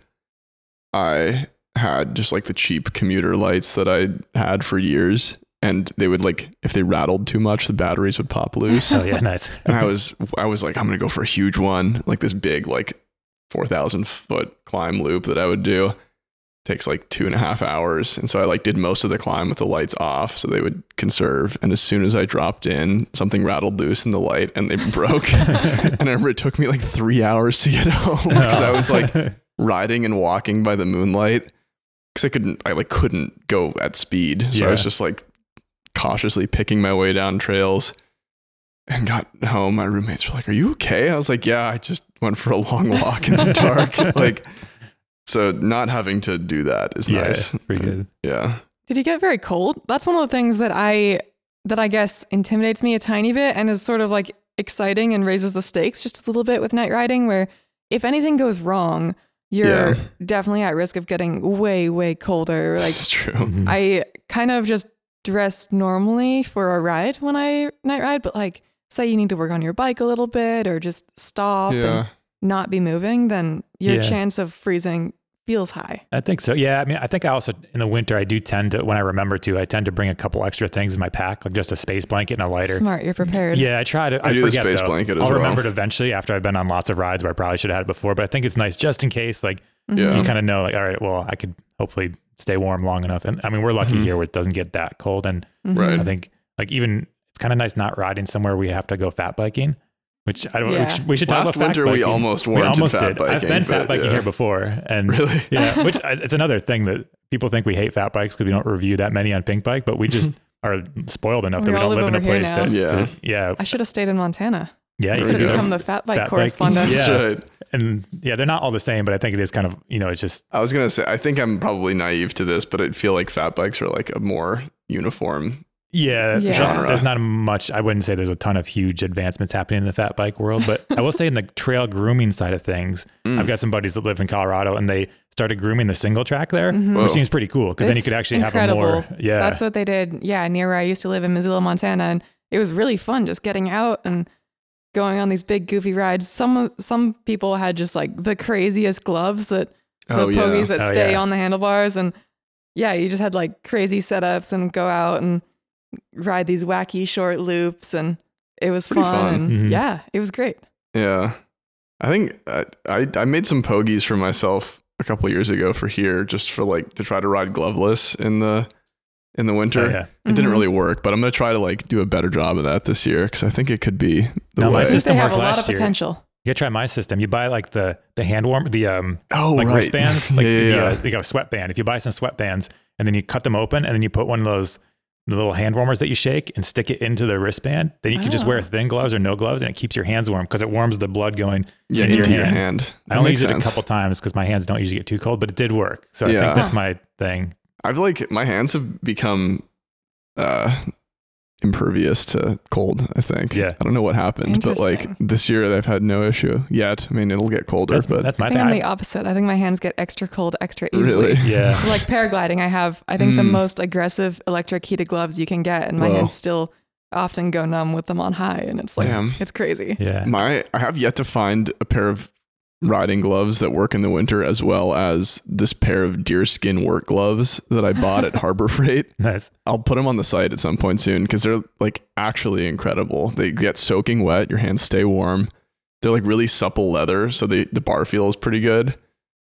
Speaker 1: I had just like the cheap commuter lights that I had for years. And they would like, if they rattled too much, the batteries would pop loose.
Speaker 3: Oh yeah, nice.
Speaker 1: and I was I was like, I'm gonna go for a huge one, like this big like four thousand foot climb loop that I would do. Takes like two and a half hours, and so I like did most of the climb with the lights off, so they would conserve. And as soon as I dropped in, something rattled loose in the light, and they broke. and I remember it took me like three hours to get home because I was like riding and walking by the moonlight because I couldn't I like couldn't go at speed. So I was just like cautiously picking my way down trails and got home. My roommates were like, Are you okay? I was like, Yeah, I just went for a long walk in the dark. like so not having to do that is
Speaker 3: yeah,
Speaker 1: nice.
Speaker 3: it's pretty good.
Speaker 1: Yeah.
Speaker 2: Did you get very cold? That's one of the things that I that I guess intimidates me a tiny bit and is sort of like exciting and raises the stakes just a little bit with night riding where if anything goes wrong, you're
Speaker 1: Yeah.
Speaker 2: definitely at risk of getting way way colder. Like
Speaker 1: it's true.
Speaker 3: Mhm.
Speaker 2: I kind of just dress normally for a ride when I night ride, but like say you need to work on your bike a little bit or just stop
Speaker 1: Yeah.
Speaker 2: and not be moving, then your
Speaker 3: Yeah.
Speaker 2: chance of freezing feels high.
Speaker 3: I think so. Yeah. I mean, I think I also in the winter I do tend to when I remember to, I tend to bring a couple extra things in my pack, like just a space blanket and a lighter.
Speaker 2: Smart, you're prepared.
Speaker 3: Yeah, I try to. I,
Speaker 1: I do the
Speaker 3: forget,
Speaker 1: space
Speaker 3: though.
Speaker 1: blanket as
Speaker 3: I'll
Speaker 1: well.
Speaker 3: remember it eventually after I've been on lots of rides where I probably should have had it before. But I think it's nice just in case. Like
Speaker 2: Mhm.
Speaker 1: Yeah.
Speaker 3: you kind of know, like all right, well, I could hopefully stay warm long enough. And I mean, we're lucky
Speaker 1: Mhm.
Speaker 3: here where it doesn't get that cold. And
Speaker 2: Mhm.
Speaker 1: Right.
Speaker 3: I think like even it's kind of nice not riding somewhere we have to go fat biking, which I don't. We
Speaker 2: Yeah.
Speaker 3: should, we should talk
Speaker 1: Last
Speaker 3: about fat
Speaker 1: winter we
Speaker 3: biking.
Speaker 1: almost
Speaker 3: We
Speaker 1: warranted
Speaker 3: almost
Speaker 1: fat
Speaker 3: did.
Speaker 1: biking.
Speaker 3: I've been fat biking
Speaker 1: yeah.
Speaker 3: here before, and
Speaker 1: Really?
Speaker 3: yeah, which it's another thing that people think we hate fat bikes because we don't review that many on Pink Bike, but we just are spoiled enough
Speaker 2: We
Speaker 3: that we
Speaker 2: all
Speaker 3: don't live
Speaker 2: live
Speaker 3: in a
Speaker 2: over here
Speaker 3: place
Speaker 2: now.
Speaker 3: that,
Speaker 1: Yeah.
Speaker 3: to- yeah,
Speaker 2: I should have stayed in Montana.
Speaker 3: yeah, you
Speaker 2: Could
Speaker 3: could
Speaker 2: have become the fat bike
Speaker 3: Fat bike.
Speaker 2: correspondent.
Speaker 3: Yeah.
Speaker 1: Right.
Speaker 3: and yeah, they're not all the same, but I think it is kind of you know, it's just
Speaker 1: I was gonna say I think I'm probably naive to this, but I feel like fat bikes are like a more uniform.
Speaker 3: Yeah,
Speaker 2: Yeah.
Speaker 1: Genre.
Speaker 3: There's not much. I wouldn't say there's a ton of huge advancements happening in the fat bike world, but I will say in the trail grooming side of things,
Speaker 1: Mm.
Speaker 3: I've got some buddies that live in Colorado, and they started grooming the single track there,
Speaker 2: Mhm.
Speaker 3: Which seems pretty cool because then you could actually
Speaker 2: incredible.
Speaker 3: have a more yeah.
Speaker 2: That's what they did. Yeah, near where I used to live in Missoula, Montana, and it was really fun just getting out and going on these big goofy rides. Some some people had just like the craziest gloves that
Speaker 1: Oh
Speaker 2: the
Speaker 1: yeah.
Speaker 2: pogies that
Speaker 3: Oh,
Speaker 2: stay
Speaker 3: yeah.
Speaker 2: on the handlebars, and yeah, you just had like crazy setups and go out and ride these wacky short loops, and it was fun.
Speaker 1: fun.
Speaker 2: And
Speaker 3: Mhm.
Speaker 2: yeah, it was great.
Speaker 1: Yeah. I think I, I I made some pogies for myself a couple years ago for here, just for like to try to ride gloveless in the in the winter.
Speaker 3: Oh, yeah.
Speaker 1: It didn't
Speaker 2: Mhm.
Speaker 1: really work, but I'm gonna try to like do a better job of that this year because I think it could be the
Speaker 3: No, my
Speaker 1: way.
Speaker 2: I think
Speaker 3: system
Speaker 2: they have a
Speaker 3: worked
Speaker 2: lot
Speaker 3: last
Speaker 2: of
Speaker 3: year.
Speaker 2: potential.
Speaker 3: You gotta try my system. You buy like the the hand warm, the um
Speaker 1: oh,
Speaker 3: like
Speaker 1: right.
Speaker 3: wristbands, like
Speaker 1: yeah, yeah,
Speaker 3: the,
Speaker 1: yeah.
Speaker 3: uh, you got a sweatband. If you buy some sweatbands and then you cut them open and then you put one of those the little hand warmers that you shake and stick it into the wristband, then you can just wear
Speaker 2: Oh.
Speaker 3: thin gloves or no gloves and it keeps your hands warm because it warms the blood going.
Speaker 1: yeah,
Speaker 3: into
Speaker 1: into
Speaker 3: your
Speaker 1: your
Speaker 3: hand.
Speaker 1: hand.
Speaker 3: I only
Speaker 1: makes
Speaker 3: used it a couple times because my hands don't usually get too cold, but it did work. So I think that's my thing.
Speaker 1: I've like my hands have become uh impervious to cold, I think.
Speaker 3: Yeah.
Speaker 1: I don't know what happened, but like this year they've had no issue yet. I mean, it'll get colder,
Speaker 3: That's,
Speaker 1: but
Speaker 3: that's my
Speaker 2: I think
Speaker 3: thing.
Speaker 2: I'm the opposite. I think my hands get extra cold extra easily.
Speaker 1: really.
Speaker 3: yeah.
Speaker 2: 'Cause, like paragliding, I have I think the
Speaker 1: Mm.
Speaker 2: most aggressive electric heated gloves you can get, and my
Speaker 1: Whoa.
Speaker 2: hands still often go numb with them on high, and it's like
Speaker 1: Damn.
Speaker 2: it's crazy.
Speaker 3: Yeah.
Speaker 1: My I have yet to find a pair of riding gloves that work in the winter as well as this pair of deerskin work gloves that I bought at Harbor Freight.
Speaker 3: Nice.
Speaker 1: I'll put them on the site at some point soon because they're like actually incredible. They get soaking wet, your hands stay warm. They're like really supple leather, so the the bar feel is pretty good.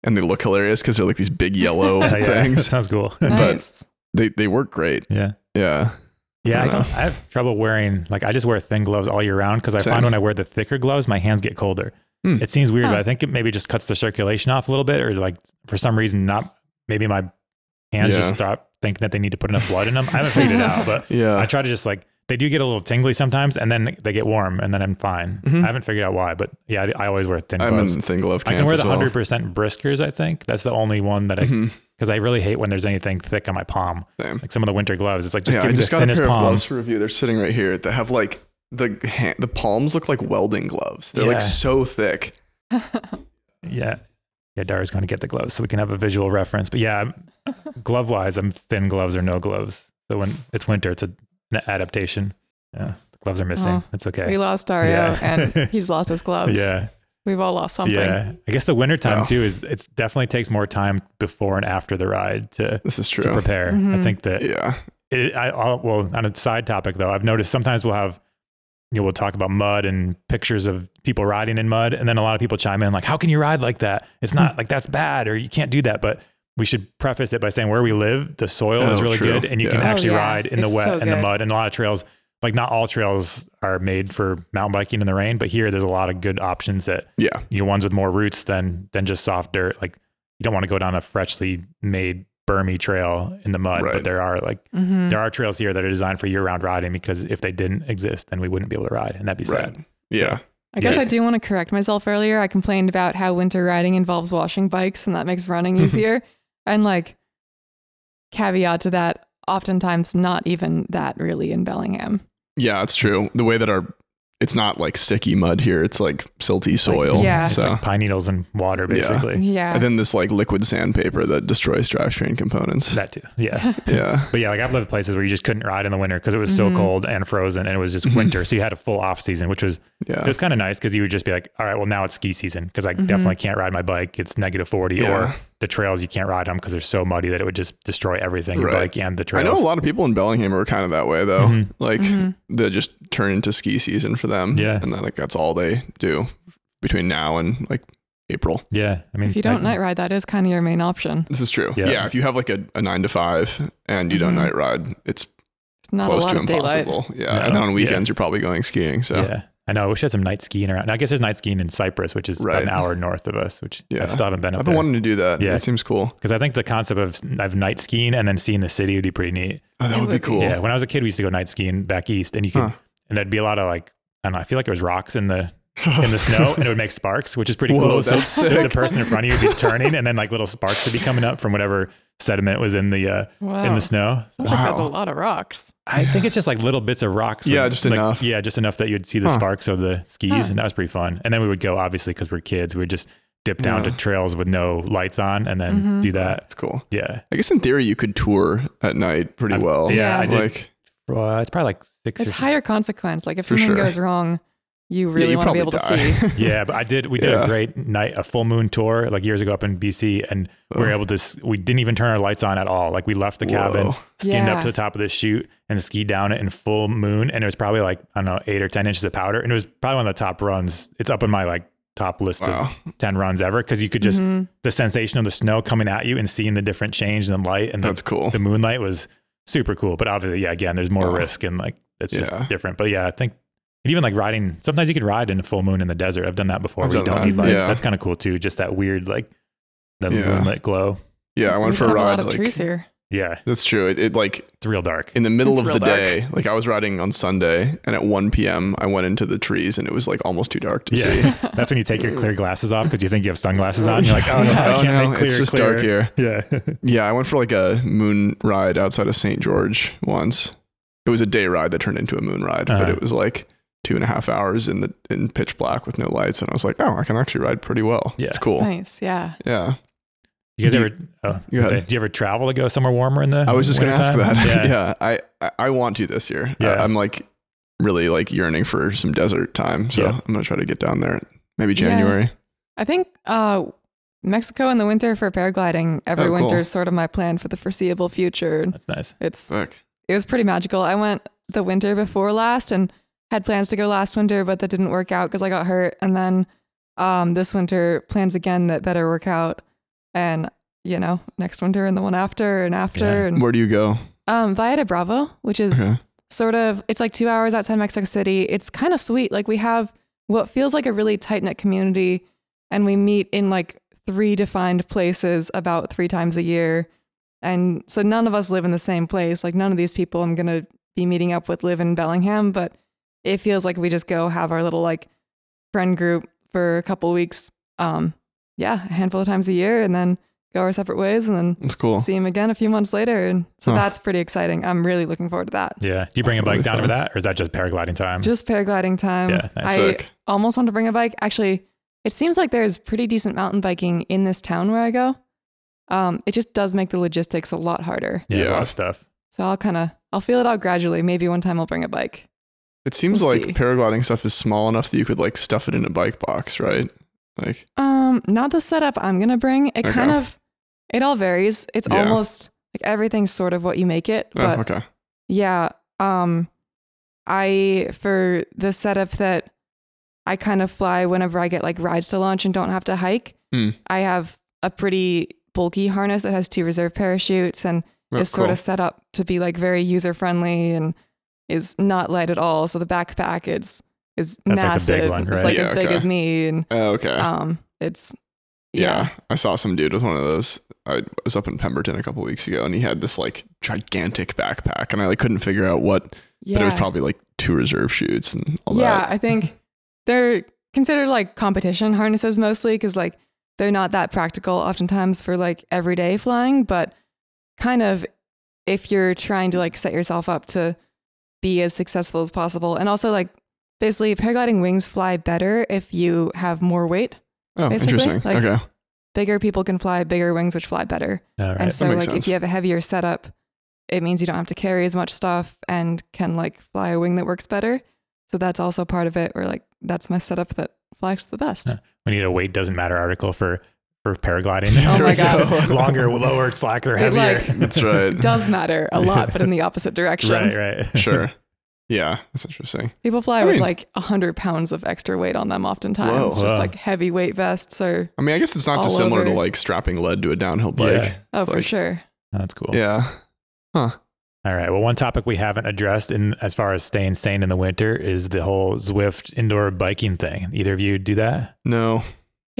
Speaker 1: and they look hilarious because they're like these big yellow
Speaker 3: Yeah, yeah,
Speaker 1: things.
Speaker 3: sounds cool.
Speaker 2: Nice.
Speaker 1: They they work great.
Speaker 3: yeah.
Speaker 1: Yeah.
Speaker 3: Yeah, I
Speaker 1: Uh,
Speaker 3: don't. I have trouble wearing like I just wear thin gloves all year round because I
Speaker 1: Same.
Speaker 3: find when I wear the thicker gloves, my hands get colder.
Speaker 1: Hmm.
Speaker 3: It seems weird,
Speaker 2: Huh.
Speaker 3: but I think it maybe just cuts the circulation off a little bit, or like for some reason, not maybe my hands just stop thinking that they need to put enough blood in them. I haven't figured it out, but
Speaker 1: Yeah.
Speaker 3: I try to just like they do get a little tingly sometimes, and then they get warm, and then I'm fine.
Speaker 1: Mhm.
Speaker 3: I haven't figured out why, but yeah, I, I always wear thin
Speaker 1: I'm
Speaker 3: gloves.
Speaker 1: in thin glove
Speaker 3: I can wear the hundred percent Briskers. I think that's the only one that I because I really hate when there's anything thick on my palm.
Speaker 1: Same.
Speaker 3: Like some of the winter gloves, it's like just
Speaker 1: yeah,
Speaker 3: give
Speaker 1: I
Speaker 3: me
Speaker 1: just
Speaker 3: the
Speaker 1: got a
Speaker 3: thinnest
Speaker 1: pair of gloves for review. They're sitting right here. They have like the hand, the palms look like welding gloves. They're
Speaker 3: Yeah.
Speaker 1: like so thick.
Speaker 3: Yeah. Yeah, Dara's going to get the gloves so we can have a visual reference. But yeah, glove wise, I'm thin gloves or no gloves. So when it's winter, it's a, an adaptation. Yeah, the gloves are missing.
Speaker 2: Oh,
Speaker 3: it's okay.
Speaker 2: We lost Dario
Speaker 3: Yeah.
Speaker 2: and he's lost his gloves.
Speaker 3: yeah.
Speaker 2: We've all lost something.
Speaker 3: Yeah. I guess the winter time
Speaker 1: Wow.
Speaker 3: too is it definitely takes more time before and after the ride to,
Speaker 1: This is true.
Speaker 3: to prepare. I
Speaker 2: Mhm.
Speaker 3: think that
Speaker 1: Yeah.
Speaker 3: it, I, I'll, well, on a side topic though, I've noticed sometimes we'll have, you know, we'll talk about mud and pictures of people riding in mud. And then a lot of people chime in like, how can you ride like that? It's not hmm. like that's bad or you can't do that. But we should preface it by saying where we live, the soil is
Speaker 1: Oh,
Speaker 3: really
Speaker 1: true.
Speaker 3: good and you can
Speaker 1: Yeah.
Speaker 2: Oh,
Speaker 3: actually
Speaker 2: yeah.
Speaker 3: ride in the wet
Speaker 2: so
Speaker 3: and the mud and a lot of trails. Like not all trails are made for mountain biking in the rain, but here there's a lot of good options that
Speaker 1: Yeah.
Speaker 3: you know ones with more roots than than just soft dirt. Like you don't want to go down a freshly made bermy trail in the mud,
Speaker 1: Right.
Speaker 3: but there are like
Speaker 2: Mhm.
Speaker 3: there are trails here that are designed for year-round riding because if they didn't exist, then we wouldn't be able to ride, and that'd be
Speaker 1: Right.
Speaker 3: sad.
Speaker 1: Yeah.
Speaker 2: I guess
Speaker 3: Yeah.
Speaker 2: I do want to correct myself earlier. I complained about how winter riding involves washing bikes and that makes running easier. and like, caveat to that, oftentimes not even that really in Bellingham.
Speaker 1: Yeah, it's true. The way that our it's not like sticky mud here. It's like silty soil.
Speaker 2: yeah.
Speaker 3: It's like pine needles and water, basically.
Speaker 2: Yeah.
Speaker 1: and then this like liquid sandpaper that destroys drivetrain components.
Speaker 3: That too, yeah.
Speaker 1: yeah.
Speaker 3: But yeah, like I've lived places where you just couldn't ride in the winter because it was so
Speaker 2: Mhm.
Speaker 3: cold and frozen, and it was just
Speaker 1: Mhm.
Speaker 3: winter. So you had a full off season, which was
Speaker 1: Yeah.
Speaker 3: it was kind of nice because you would just be like, all right, well now it's ski season because I
Speaker 2: Mhm.
Speaker 3: definitely can't ride my bike. It's negative forty,
Speaker 1: Yeah.
Speaker 3: or the trails you can't ride them because they're so muddy that it would just destroy everything, your
Speaker 1: Right.
Speaker 3: bike and the trails.
Speaker 1: I know a lot of people in Bellingham are kind of that way though.
Speaker 3: Mhm.
Speaker 1: Like
Speaker 2: Mhm.
Speaker 1: they just turn into ski season for them.
Speaker 3: Yeah.
Speaker 1: And then like that's all they do between now and like April.
Speaker 3: Yeah, I mean,
Speaker 2: if you don't
Speaker 3: I-
Speaker 2: night ride, that is kind of your main option.
Speaker 1: This is true.
Speaker 3: Yeah.
Speaker 1: Yeah. if you have like a, a nine to five and you don't
Speaker 2: Mhm.
Speaker 1: night ride, it's
Speaker 2: It's not
Speaker 1: close
Speaker 2: a lot
Speaker 1: to
Speaker 2: of daylight.
Speaker 1: impossible. Yeah.
Speaker 3: No.
Speaker 1: And then on
Speaker 3: Yeah.
Speaker 1: weekends you're probably going skiing. So
Speaker 3: Yeah, I know. I wish I had some night skiing around. I guess there's night skiing in Cypress, which is
Speaker 1: Right.
Speaker 3: an hour north of us, which yeah. I
Speaker 1: Yeah.
Speaker 3: still haven't been up
Speaker 1: I've been
Speaker 3: there.
Speaker 1: wanting to do that.
Speaker 3: Yeah.
Speaker 1: it seems cool.
Speaker 3: Because I think the concept of, of night skiing and then seeing the city would be pretty neat.
Speaker 1: Oh, that would be
Speaker 2: would be.
Speaker 1: cool.
Speaker 3: Yeah, when I was a kid, we used to go night skiing back east, and you could,
Speaker 1: Huh.
Speaker 3: and there'd be a lot of like, I don't know. I feel like it was rocks in the in the snow, and it would make sparks, which is pretty
Speaker 1: Whoa,
Speaker 3: cool. So
Speaker 1: that's
Speaker 3: the, the person in front of you would be turning, and then like little sparks would be coming up from whatever sediment was in the uh,
Speaker 2: Wow.
Speaker 3: in the snow.
Speaker 2: Sounds like there's a lot of rocks.
Speaker 3: I think it's just like little bits of rocks.
Speaker 1: Yeah,
Speaker 3: with,
Speaker 1: just
Speaker 3: like,
Speaker 1: enough.
Speaker 3: Yeah, just enough that you'd see the
Speaker 1: Huh.
Speaker 3: sparks of the skis,
Speaker 2: Huh.
Speaker 3: and that was pretty fun. And then we would go, obviously, because we're kids, we would just dip down
Speaker 1: Yeah.
Speaker 3: to trails with no lights on, and then
Speaker 2: Mhm.
Speaker 3: do that.
Speaker 1: That's cool.
Speaker 3: Yeah,
Speaker 1: I guess in theory you could tour at night pretty
Speaker 3: I've-
Speaker 1: well.
Speaker 3: yeah, I did.
Speaker 1: Like
Speaker 3: well, it's probably like six.
Speaker 2: It's
Speaker 3: or
Speaker 2: higher consequence. Like if
Speaker 1: For
Speaker 2: something
Speaker 1: sure.
Speaker 2: goes wrong, you really
Speaker 1: you
Speaker 2: want to be
Speaker 1: probably
Speaker 2: able to see.
Speaker 3: Yeah, but I did. We did
Speaker 1: Yeah.
Speaker 3: a great night, a full moon tour, like years ago up in BC, and we were able to. We didn't even turn our lights on at all. Like we left the cabin,
Speaker 1: Whoa.
Speaker 3: skinned up to the top of the chute, and skied down it in full moon, and it was probably like I don't know, eight or ten inches of powder, and it was probably one of the top runs. It's up in my like top list
Speaker 1: Wow.
Speaker 3: of ten runs ever because you could just
Speaker 2: Mhm.
Speaker 3: the sensation of the snow coming at you and seeing the different change in the light and the,
Speaker 1: That's cool.
Speaker 3: the moonlight was super cool. But obviously, yeah, again, there's more
Speaker 1: Wow.
Speaker 3: risk and like it's
Speaker 1: Yeah.
Speaker 3: just different. But yeah, I think and even like riding, sometimes you can ride in a full moon in the desert. I've done that before.
Speaker 1: I've
Speaker 3: where you don't
Speaker 1: that,
Speaker 3: need lights.
Speaker 1: yeah.
Speaker 3: That's kind of cool too. Just that weird like the
Speaker 1: Yeah.
Speaker 3: moonlit glow.
Speaker 1: Yeah, I went
Speaker 2: just
Speaker 1: for a ride.
Speaker 2: a lot of
Speaker 1: like,
Speaker 2: trees here.
Speaker 3: Yeah,
Speaker 1: That's true. It, it like
Speaker 3: it's real dark.
Speaker 1: in the middle
Speaker 2: It's
Speaker 1: of the
Speaker 2: dark.
Speaker 1: day, like I was riding on Sunday, and at 1 p.m. I went into the trees, and it was like almost too dark to see.
Speaker 3: Yeah, that's when you take your clear glasses off because you think you have sunglasses on. You're like, oh no, I
Speaker 1: Oh,
Speaker 3: can't
Speaker 1: no,
Speaker 3: make clear.
Speaker 1: it's just
Speaker 3: clear.
Speaker 1: dark here.
Speaker 3: Yeah,
Speaker 1: Yeah, I went for like a moon ride outside of St. George once. It was a day ride that turned into a moon ride, but
Speaker 3: Uh-huh.
Speaker 1: it was like two and a half hours in the in pitch black with no lights, and I was like, oh, I can actually ride pretty well.
Speaker 3: Yeah.
Speaker 1: it's cool.
Speaker 2: Nice. Yeah.
Speaker 1: Yeah,
Speaker 3: you guys
Speaker 1: Do you-
Speaker 3: ever? Oh,
Speaker 1: Go ahead.
Speaker 3: say, do you ever travel to go somewhere warmer in the?
Speaker 1: I was just gonna ask that.
Speaker 3: Yeah.
Speaker 1: Yeah, I, I I want to this year.
Speaker 3: Yeah.
Speaker 1: I, am like really like yearning for some desert time, so
Speaker 3: Yeah.
Speaker 1: I'm gonna try to get down there. Maybe
Speaker 2: Yeah.
Speaker 1: January.
Speaker 2: I think uh, Mexico in the winter for paragliding every
Speaker 1: Oh, cool.
Speaker 2: winter is sort of my plan for the foreseeable future.
Speaker 3: That's nice.
Speaker 2: It's
Speaker 1: Sick.
Speaker 2: it was pretty magical. I went the winter before last and had plans to go last winter, but that didn't work out because I got hurt. And then um, this winter, plans again that better work out. and you know, next winter and the one after and after
Speaker 3: Yeah.
Speaker 2: and
Speaker 1: Where do you go?
Speaker 2: um Valle de Bravo, which is
Speaker 1: Okay.
Speaker 2: sort of it's like two hours outside Mexico City. It's kind of sweet. Like we have what feels like a really tight knit community, and we meet in like three defined places about three times a year. And so none of us live in the same place. Like none of these people I'm gonna be meeting up with live in Bellingham, but it feels like we just go have our little like friend group for a couple weeks. Um, yeah, a handful of times a year, and then go our separate ways, and then
Speaker 1: That's cool.
Speaker 2: see him again a few months later. And so
Speaker 1: Huh.
Speaker 2: that's pretty exciting. I'm really looking forward to that.
Speaker 3: Yeah. Do you bring a bike
Speaker 1: Really
Speaker 3: down
Speaker 1: fun.
Speaker 3: for that, or is that just paragliding time?
Speaker 2: Just paragliding time.
Speaker 3: Yeah, nice.
Speaker 2: I
Speaker 1: Sick.
Speaker 2: almost want to bring a bike. Actually, it seems like there's pretty decent mountain biking in this town where I go. Um, it just does make the logistics a lot harder.
Speaker 3: yeah, there's a lot of stuff.
Speaker 2: So I'll kind of I'll feel it out gradually. Maybe one time I'll bring a bike.
Speaker 1: It seems
Speaker 2: We'll
Speaker 1: like
Speaker 2: see.
Speaker 1: paragliding stuff is small enough that you could like stuff it in a bike box, right? Like,
Speaker 2: Um, not the setup I'm gonna bring. It
Speaker 1: Okay.
Speaker 2: kind of it all varies. It's
Speaker 1: Yeah.
Speaker 2: almost like everything's sort of what you make it.
Speaker 1: oh,
Speaker 2: But
Speaker 1: okay.
Speaker 2: Yeah. Um I for the setup that I kind of fly whenever I get like rides to launch and don't have to hike.
Speaker 1: Hmm.
Speaker 2: I have a pretty bulky harness that has two reserve parachutes and
Speaker 1: Oh,
Speaker 2: is sort of set up to be like very user friendly and is not light at all. So the backpack is is
Speaker 3: That's like the
Speaker 2: massive.
Speaker 3: big one, right?
Speaker 2: It's like
Speaker 1: Yeah,
Speaker 2: as big as me and
Speaker 1: Oh, okay.
Speaker 2: um it's
Speaker 1: yeah.
Speaker 2: yeah.
Speaker 1: I saw some dude with one of those. I was up in Pemberton a couple weeks ago, and he had this like gigantic backpack, and I like couldn't figure out what.
Speaker 2: Yeah.
Speaker 1: But it was probably like two reserve chutes and all
Speaker 2: yeah,
Speaker 1: that.
Speaker 2: Yeah, I think they're considered like competition harnesses mostly because like they're not that practical oftentimes for like everyday flying, but kind of if you're trying to like set yourself up to be as successful as possible. And also like basically paragliding wings fly better if you have more weight.
Speaker 1: Oh,
Speaker 2: basically,
Speaker 1: interesting.
Speaker 2: like-
Speaker 1: okay.
Speaker 2: Bigger people can fly bigger wings which fly better.
Speaker 3: All right.
Speaker 2: and so like
Speaker 1: makes
Speaker 2: if you have a heavier setup, it means you don't have to carry as much stuff and can like fly a wing that works better. So that's also part of it. Or like that's my setup that flies the best.
Speaker 3: Yeah. we need a weight doesn't matter article for for paragliding.
Speaker 2: Oh
Speaker 1: There
Speaker 2: my
Speaker 1: we
Speaker 2: God.
Speaker 1: go.
Speaker 3: Longer, lower, slacker,
Speaker 2: It,
Speaker 3: heavier.
Speaker 2: like,
Speaker 1: That's right.
Speaker 2: does matter a lot, but in the opposite direction.
Speaker 3: right, right.
Speaker 1: sure. Yeah, that's interesting.
Speaker 2: People fly
Speaker 1: I
Speaker 2: with
Speaker 1: mean-
Speaker 2: like a hundred pounds of extra weight on them oftentimes.
Speaker 1: Whoa.
Speaker 2: Just
Speaker 3: Wow.
Speaker 2: like heavy weight vests or
Speaker 1: I mean, I guess it's not
Speaker 2: All
Speaker 1: dissimilar to like strapping lead to a downhill bike.
Speaker 3: Yeah.
Speaker 2: oh
Speaker 1: It's
Speaker 2: for
Speaker 1: like-
Speaker 2: sure.
Speaker 3: That's cool.
Speaker 1: Yeah. Huh.
Speaker 3: All right. Well, one topic we haven't addressed in as far as staying sane in the winter is the whole Zwift indoor biking thing. Either of you do that?
Speaker 1: No,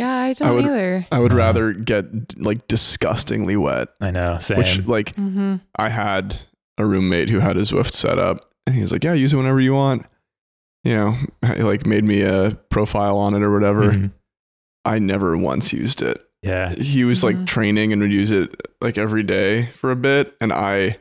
Speaker 2: Yeah, I don't
Speaker 1: would-
Speaker 2: either.
Speaker 1: I would
Speaker 3: No.
Speaker 1: rather get like disgustingly wet.
Speaker 3: I know. Same.
Speaker 1: Which like
Speaker 2: hmm
Speaker 1: I had a roommate who had his Zwift set up, and he was like, "Yeah, use it whenever you want." You know, he, like made me a profile on it or whatever.
Speaker 3: Mhm.
Speaker 1: I never once used it.
Speaker 3: Yeah.
Speaker 1: He was like
Speaker 2: Mhm.
Speaker 1: training and would use it like every day for a bit, and I.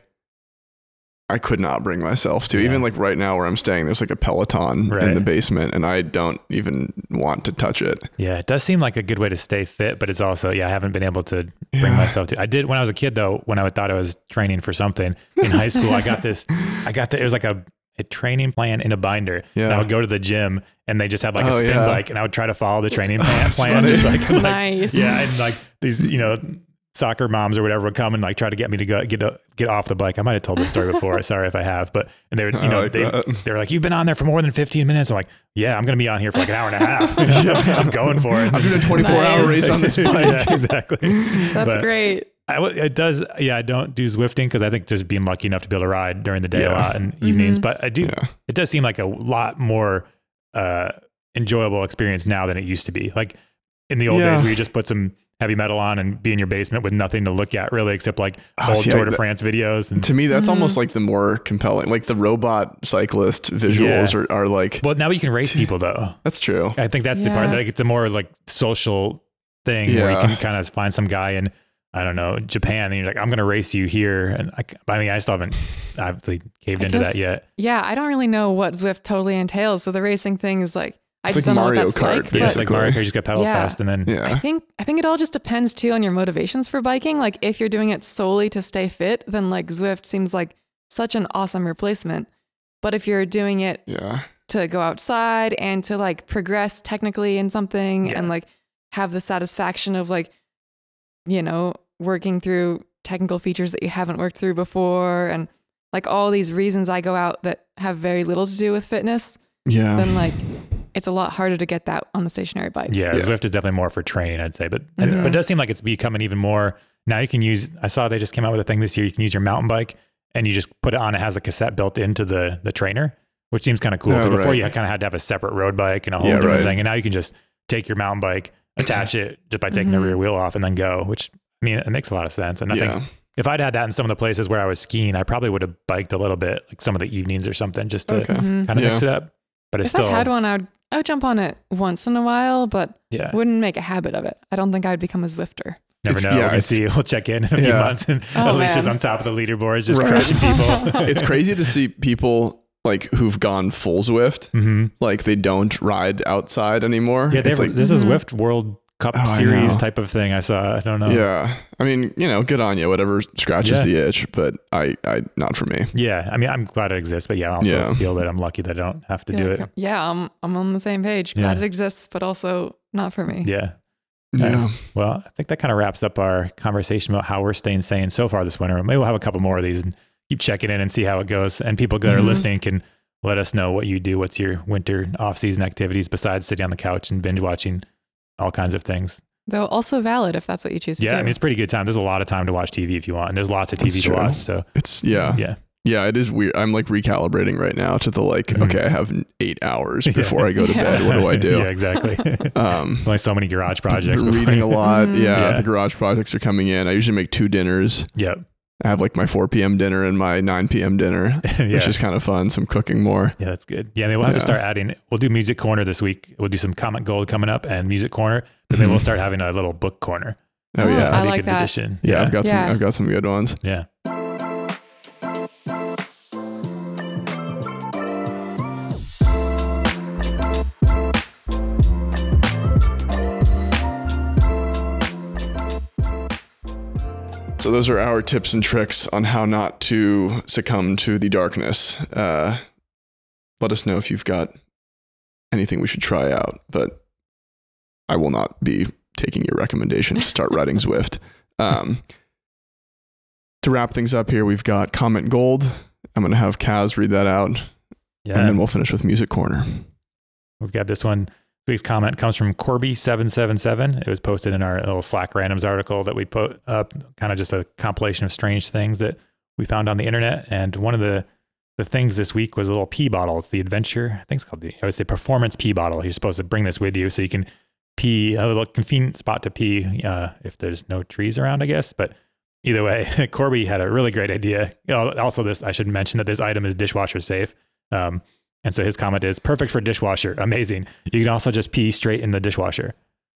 Speaker 1: I could not bring myself to.
Speaker 3: Yeah.
Speaker 1: Even like right now where I'm staying, there's like a Peloton in the basement, and I don't even want to touch it.
Speaker 3: Yeah. It does seem like a good way to stay fit, but it's also, yeah, I haven't been able to bring
Speaker 1: Yeah.
Speaker 3: myself to. I did when I was a kid though, when I thought I was training for something in high school, I got this, I got the, it was like a, a training plan in a binder. And
Speaker 1: Yeah.
Speaker 3: I would go to the gym and they just had like a
Speaker 1: Oh,
Speaker 3: spin
Speaker 1: yeah.
Speaker 3: bike and I would try to follow the training plan, plan
Speaker 1: funny.
Speaker 3: just like, like
Speaker 2: nice.
Speaker 3: Yeah, and like these, you know, soccer moms or whatever would come and like try to get me to go get get off the bike. I might have told this story before. Sorry if I have, but and they're you know,
Speaker 1: like
Speaker 3: they
Speaker 1: that.
Speaker 3: they were like, "You've been on there for more than 15 minutes." I'm like, "Yeah, I'm gonna be on here for like an hour and a half. You know, I'm going for it.
Speaker 1: I'm doing a 24 hour race on this bike.
Speaker 3: yeah, exactly.
Speaker 2: That's
Speaker 3: But
Speaker 2: great.
Speaker 3: I w it does. Yeah, I don't do Zwifting because I think just being lucky enough to be able to ride during the day a lot and evenings.
Speaker 2: Mhm.
Speaker 3: But I do.
Speaker 1: Yeah.
Speaker 3: It does seem like a lot more uh, enjoyable experience now than it used to be. Like in the old
Speaker 1: Yeah.
Speaker 3: days, where you just put some heavy metal on and be in your basement with nothing to look at really, except like
Speaker 1: Oh,
Speaker 3: old
Speaker 1: see,
Speaker 3: Tour de
Speaker 1: that-
Speaker 3: France videos. And
Speaker 1: To me, that's
Speaker 2: Mhm.
Speaker 1: almost like the more compelling. Like the robot cyclist visuals
Speaker 3: Yeah.
Speaker 1: are, are like,
Speaker 3: well, now you can race people though.
Speaker 1: that's true.
Speaker 3: I think that's the part.
Speaker 2: Yeah.
Speaker 3: Like it's a more like social thing where you can kind of find some guy in I don't know Japan and you're like, I'm gonna race you here. And I, I mean, I still haven't obviously caved
Speaker 2: I
Speaker 3: into that yet.
Speaker 2: Yeah, I don't really know what Zwift totally entails. So the racing thing is like I
Speaker 1: It's
Speaker 2: just
Speaker 1: like
Speaker 2: don't
Speaker 1: Mario
Speaker 2: know what that's
Speaker 1: Kart,
Speaker 2: like.
Speaker 3: Yeah, it's like Mario Kart, you just got pedal
Speaker 2: Yeah.
Speaker 3: fast and then
Speaker 1: yeah.
Speaker 2: I think I think it all just depends too on your motivations for biking. Like if you're doing it solely to stay fit, then like Zwift seems like such an awesome replacement. But if you're doing it
Speaker 1: Yeah.
Speaker 2: to go outside and to like progress technically in something
Speaker 3: Yeah.
Speaker 2: and like have the satisfaction of like you know working through technical features that you haven't worked through before and like all these reasons I go out that have very little to do with fitness,
Speaker 1: Yeah.
Speaker 2: then like it's a lot harder to get that on the stationary bike.
Speaker 3: Yeah,
Speaker 1: Yeah.
Speaker 3: Zwift is definitely more for training, I'd say. But, and-
Speaker 1: Yeah.
Speaker 3: but it does seem like it's becoming even more. Now you can use, I saw they just came out with a thing this year. You can use your mountain bike and you just put it on. It has a cassette built into the, the trainer, which seems kind of cool.
Speaker 1: Oh,
Speaker 3: 'Cause before you kind of had to have a separate road bike and a whole
Speaker 1: Yeah,
Speaker 3: different
Speaker 1: right.
Speaker 3: thing. And now you can just take your mountain bike, attach it just by taking
Speaker 2: Mhm.
Speaker 3: the rear wheel off and then go, which I mean, it makes a lot of sense. And I
Speaker 1: yeah.
Speaker 3: think if I'd had that in some of the places where I was skiing, I probably would have biked a little bit, like some of the evenings or something, just to
Speaker 1: Okay.
Speaker 2: Mhm.
Speaker 3: kind of mix it up. But it's
Speaker 2: If
Speaker 3: still,
Speaker 2: I had one, I would I would jump on it once in a while, but
Speaker 3: yeah,
Speaker 2: wouldn't make a habit of it. I don't think I'd become a Zwifter.
Speaker 3: never
Speaker 1: It's-
Speaker 3: know.
Speaker 1: yeah,
Speaker 3: we can
Speaker 1: it's-
Speaker 3: see. We'll check in in a few
Speaker 1: Yeah.
Speaker 3: months, and
Speaker 2: Oh,
Speaker 3: Alicia's
Speaker 2: man.
Speaker 3: on top of the leaderboards, just
Speaker 1: Right.
Speaker 3: crushing people.
Speaker 1: it's crazy to see people like who've gone full Zwift,
Speaker 3: hmm
Speaker 1: like they don't ride outside anymore.
Speaker 3: Yeah, they
Speaker 1: it's
Speaker 3: have,
Speaker 1: like,
Speaker 3: this is
Speaker 2: Mhm.
Speaker 3: Zwift World Cup
Speaker 1: Oh,
Speaker 3: Series type of thing. I saw. I don't know.
Speaker 1: yeah. I mean, you know, good on you. Whatever scratches
Speaker 3: Yeah.
Speaker 1: the itch, but I, I, not for me.
Speaker 3: Yeah, I mean, I'm glad it exists, but yeah, I also
Speaker 1: Yeah.
Speaker 3: feel that I'm lucky that I don't have to
Speaker 2: yeah,
Speaker 3: do
Speaker 2: okay.
Speaker 3: it.
Speaker 2: Yeah, I'm I'm on the same page. Glad
Speaker 3: Yeah.
Speaker 2: it exists, but also not for me.
Speaker 3: Yeah.
Speaker 1: Yeah.
Speaker 3: Well, I think that kind of wraps up our conversation about how we're staying sane so far this winter. Maybe we'll have a couple more of these and keep checking in and see how it goes. And people that are
Speaker 2: Mhm.
Speaker 3: listening can let us know what you do. What's your winter off-season activities besides sitting on the couch and binge watching all kinds of things?
Speaker 2: Though also valid if that's what you choose to do. Yeah.
Speaker 3: I mean, it's pretty good time. There's a lot of time to watch TV if you want, and there's lots of TV to watch. So
Speaker 1: It's yeah.
Speaker 3: yeah,
Speaker 1: Yeah, it is weird. I'm like recalibrating right now to the like,
Speaker 3: Mhm.
Speaker 1: okay, I have eight hours
Speaker 3: Yeah.
Speaker 1: before I go to
Speaker 2: Yeah.
Speaker 1: bed. What do I do?
Speaker 3: yeah, exactly.
Speaker 1: Um,
Speaker 3: Only so many garage projects.
Speaker 1: been
Speaker 3: before
Speaker 1: reading
Speaker 3: you-
Speaker 1: a lot.
Speaker 2: Mhm.
Speaker 1: Yeah,
Speaker 3: Yeah.
Speaker 1: the garage projects are coming in. I usually make two dinners.
Speaker 3: Yep.
Speaker 1: I have like my 4 p.m. dinner and my 9 p.m. dinner,
Speaker 3: yeah.
Speaker 1: which is kind of fun. Some cooking more.
Speaker 3: Yeah, that's good. Yeah, maybe we'll have to start adding. We'll do music corner this week. We'll do some comic gold coming up and music corner. But then
Speaker 1: Mhm.
Speaker 3: we'll start having a little book corner.
Speaker 1: Oh,
Speaker 2: Oh,
Speaker 1: yeah.
Speaker 2: I
Speaker 3: That'd a
Speaker 2: like
Speaker 3: good
Speaker 2: that.
Speaker 3: addition.
Speaker 1: yeah, I've got
Speaker 2: Yeah.
Speaker 1: some. I've got some good ones.
Speaker 3: yeah.
Speaker 1: So those are our tips and tricks on how not to succumb to the darkness. Uh, let us know if you've got anything we should try out, but I will not be taking your recommendation to start writing Zwift. Um, to wrap things up here, we've got Comment Gold. I'm going to have Kaz read that out,
Speaker 3: Yeah.
Speaker 1: and then we'll finish with Music Corner.
Speaker 3: We've got this one. Week's comment comes from Corby777. It was posted in our little Slack randoms article that we put up, kind of just a compilation of strange things that we found on the internet. And one of the the things this week was a little pee bottle. It's the adventure. I think it's called the I would say performance pee bottle. You're supposed to bring this with you so you can pee a little convenient spot to pee uh, if there's no trees around, I guess. But either way, Corby had a really great idea. Also, this I should mention that this item is dishwasher safe. Um, and so his comment is perfect for dishwasher. Amazing. You can also just pee straight in the dishwasher,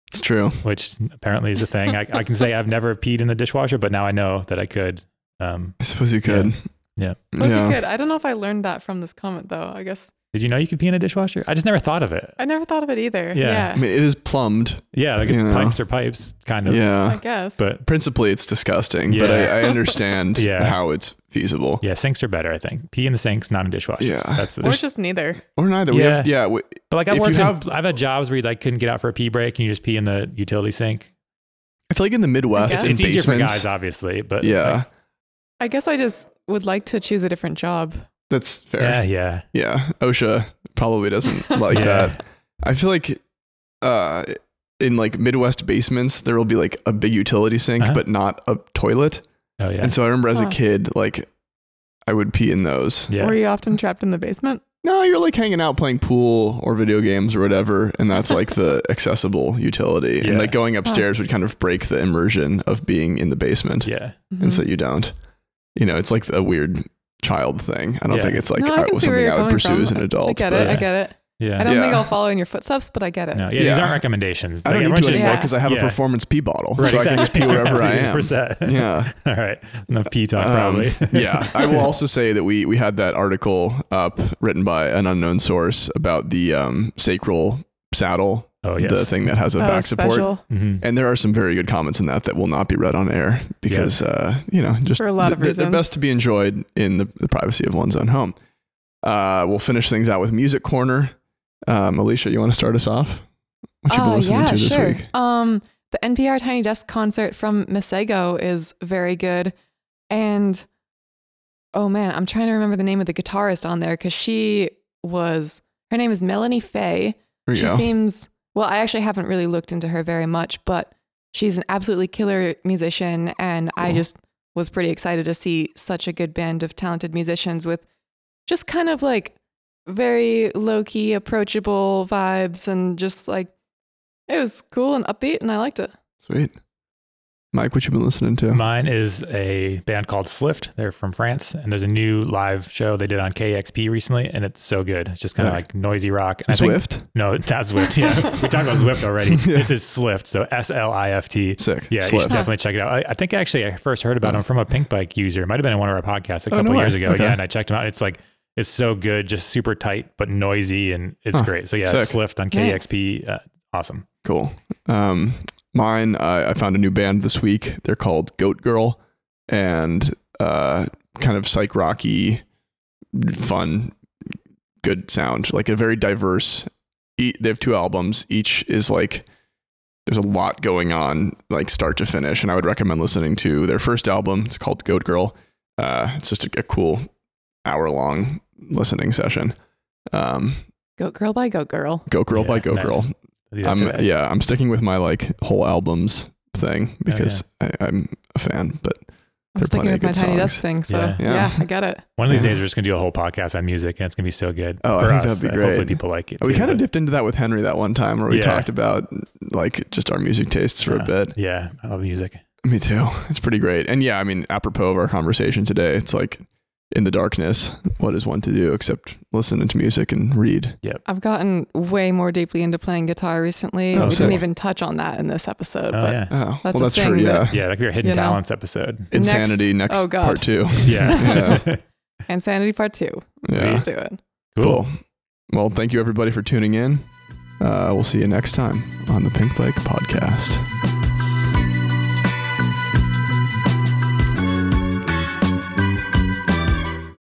Speaker 1: It's true.
Speaker 3: which apparently is a thing. I, I can say I've never peed in the dishwasher, but now I know that I could. Um,
Speaker 1: I suppose you could.
Speaker 3: Yeah.
Speaker 2: i Was
Speaker 1: Yeah.
Speaker 2: it good? I don't know if I learned that from this comment though. I guess
Speaker 3: did you know you could pee in a dishwasher? I just never thought of it.
Speaker 2: I never thought of it either.
Speaker 3: Yeah.
Speaker 2: Yeah.
Speaker 1: I mean, it is plumbed.
Speaker 3: Yeah, like it's
Speaker 1: You know.
Speaker 3: pipes or pipes, kind of.
Speaker 1: Yeah.
Speaker 2: I guess.
Speaker 3: But
Speaker 1: Principally, it's disgusting, but I, I understand
Speaker 3: Yeah.
Speaker 1: how it's feasible.
Speaker 3: yeah, sinks are better, I think. Pee in the sinks, not in dishwasher.
Speaker 1: Yeah.
Speaker 3: That's the,
Speaker 2: or
Speaker 3: the,
Speaker 2: just neither.
Speaker 1: Or neither. We
Speaker 3: Yeah.
Speaker 1: have, yeah. We,
Speaker 3: but like I've worked in,
Speaker 1: have-
Speaker 3: I've had jobs where you like couldn't get out for a pee break and you just pee in the utility sink.
Speaker 1: I feel like in the Midwest,
Speaker 2: guess.
Speaker 1: in
Speaker 3: It's easier for guys, obviously, but
Speaker 1: Yeah,
Speaker 3: like,
Speaker 2: I guess I just would like to choose a different job.
Speaker 1: That's fair.
Speaker 3: yeah, yeah.
Speaker 1: Yeah, OSHA probably doesn't like
Speaker 3: Yeah.
Speaker 1: that. I feel like uh, in like Midwest basements, there will be like a big utility sink,
Speaker 3: Uh-huh.
Speaker 1: but not a toilet.
Speaker 3: Oh yeah.
Speaker 1: And so I remember as a kid, like I would pee in those.
Speaker 3: yeah.
Speaker 2: Were you often trapped in the basement?
Speaker 1: No, you're like hanging out playing pool or video games or whatever, and that's like the accessible utility.
Speaker 3: Yeah.
Speaker 1: And like going upstairs would kind of break the immersion of being in the basement,
Speaker 3: yeah.
Speaker 2: Mhm.
Speaker 1: and so you don't. You know, it's like a weird child thing. I don't
Speaker 3: Yeah.
Speaker 1: think it's like
Speaker 2: No, I
Speaker 1: I
Speaker 2: can see where
Speaker 1: something I would pursue
Speaker 2: from.
Speaker 1: as an adult.
Speaker 2: I get
Speaker 1: but-
Speaker 2: it. I get it.
Speaker 3: Yeah.
Speaker 2: I don't think I'll follow in your footsteps, but I get it.
Speaker 3: No, yeah, these aren't recommendations.
Speaker 1: I don't
Speaker 3: Like,
Speaker 1: need
Speaker 3: everyone
Speaker 1: to
Speaker 3: should-
Speaker 1: anymore because I have
Speaker 3: yeah.
Speaker 1: a performance pee bottle,
Speaker 3: Right,
Speaker 1: so I can just pee wherever I am.
Speaker 3: 100%.
Speaker 1: Yeah.
Speaker 3: All right. Enough pee talk,
Speaker 1: Um,
Speaker 3: probably.
Speaker 1: yeah. I will also say that we we had that article up written by an unknown source about the um, sacral saddle,
Speaker 3: oh, yes.
Speaker 1: the thing that has a
Speaker 2: Oh,
Speaker 1: back support.
Speaker 2: special.
Speaker 3: Mhm.
Speaker 1: And there are some very good comments in that that will not be read on air because, uh, you know, just
Speaker 2: For a lot
Speaker 1: th-
Speaker 2: of
Speaker 1: reasons. they're best to be enjoyed in the, the privacy of one's own home. Uh, we'll finish things out with music corner. Um, Alicia, you want to start us off? What you been
Speaker 2: Uh,
Speaker 1: listening
Speaker 2: yeah,
Speaker 1: to this
Speaker 2: sure.
Speaker 1: week?
Speaker 2: Um, the NPR Tiny Desk concert from Masego is very good, and oh man, I'm trying to remember the name of the guitarist on there because she was her name is Melanie Faye, she
Speaker 1: go.
Speaker 2: seems well. I actually haven't really looked into her very much, but she's an absolutely killer musician, and I just was pretty excited to see such a good band of talented musicians with just kind of like very low key, approachable vibes, and just like it was cool and upbeat, and I liked it.
Speaker 1: Sweet. Mike, what you been listening to?
Speaker 3: Mine is a band called Slift. They're from France, and there's a new live show they did on KEXP recently, and it's so good. It's just kind of
Speaker 1: Yeah.
Speaker 3: like noisy rock. And I think-
Speaker 1: Zwift.
Speaker 3: no, not Zwift. Yeah, we talked about Zwift already.
Speaker 1: Yeah.
Speaker 3: This is Slift, so S L I F T.
Speaker 1: Sick.
Speaker 3: Yeah, you should definitely check it out. I, I think actually I first heard about
Speaker 1: Oh.
Speaker 3: him from a Pinkbike user. It might have been in one of our podcasts a
Speaker 1: Oh, no
Speaker 3: couple
Speaker 1: way.
Speaker 3: years ago.
Speaker 1: Okay.
Speaker 3: Yeah, and I checked them out. It's like it's so good, just super tight but noisy, and it's
Speaker 1: Huh.
Speaker 3: great. So yeah,
Speaker 1: Sick.
Speaker 3: Slift on
Speaker 2: Nice.
Speaker 3: KEXP, uh, awesome.
Speaker 1: Cool. Um, mine, I, I found a new band this week. They're called Goat Girl, and uh, kind of psych rocky, fun, good sound. Like a very diverse. E- they have two albums. Each is like there's a lot going on, like start to finish. And I would recommend listening to their first album. It's called Goat Girl. Uh, it's just a, a cool hour long listening session. Um,
Speaker 2: Goat Girl by Goat Girl.
Speaker 1: Goat Girl by Goat
Speaker 3: nice.
Speaker 1: Girl.
Speaker 3: Yeah,
Speaker 1: I'm yeah, I'm sticking with my like whole albums
Speaker 3: Oh,
Speaker 1: thing because I, I'm a fan. But
Speaker 2: I'm sticking
Speaker 1: plenty
Speaker 2: with
Speaker 1: of
Speaker 2: my
Speaker 1: good
Speaker 2: tiny desk thing, so
Speaker 3: Yeah.
Speaker 2: yeah.
Speaker 1: Yeah.
Speaker 2: I get it.
Speaker 3: One of these
Speaker 1: Yeah.
Speaker 3: days, we're just gonna do a whole podcast on music, and it's gonna be so good.
Speaker 1: Oh, I think
Speaker 3: us.
Speaker 1: that'd be
Speaker 3: and Hopefully, people like it.
Speaker 1: we kind of dipped into that with Henry that one time where we
Speaker 3: Yeah.
Speaker 1: talked about like just our music tastes for
Speaker 3: Yeah.
Speaker 1: a bit.
Speaker 3: Yeah, I love music.
Speaker 1: Me too. It's pretty great. And yeah, I mean, apropos of our conversation today, it's like in the darkness, what is one to do except listen to music and read?
Speaker 2: Yeah, I've gotten way more deeply into playing guitar recently.
Speaker 1: Oh,
Speaker 2: we
Speaker 1: sick.
Speaker 2: didn't even touch on that in this episode,
Speaker 3: Oh
Speaker 2: but
Speaker 3: yeah,
Speaker 1: Oh,
Speaker 2: That's
Speaker 1: well, that's for
Speaker 2: thing
Speaker 1: yeah,
Speaker 2: that-
Speaker 3: yeah, that could be our hidden
Speaker 2: You know.
Speaker 3: talents episode.
Speaker 1: insanity next,
Speaker 2: oh, God.
Speaker 1: part two.
Speaker 3: Yeah,
Speaker 2: Insanity Part Two.
Speaker 1: Yeah,
Speaker 2: Let's do it.
Speaker 3: cool.
Speaker 1: cool. Well, thank you everybody for tuning in. Uh, we'll see you next time on the Pinkbike Podcast.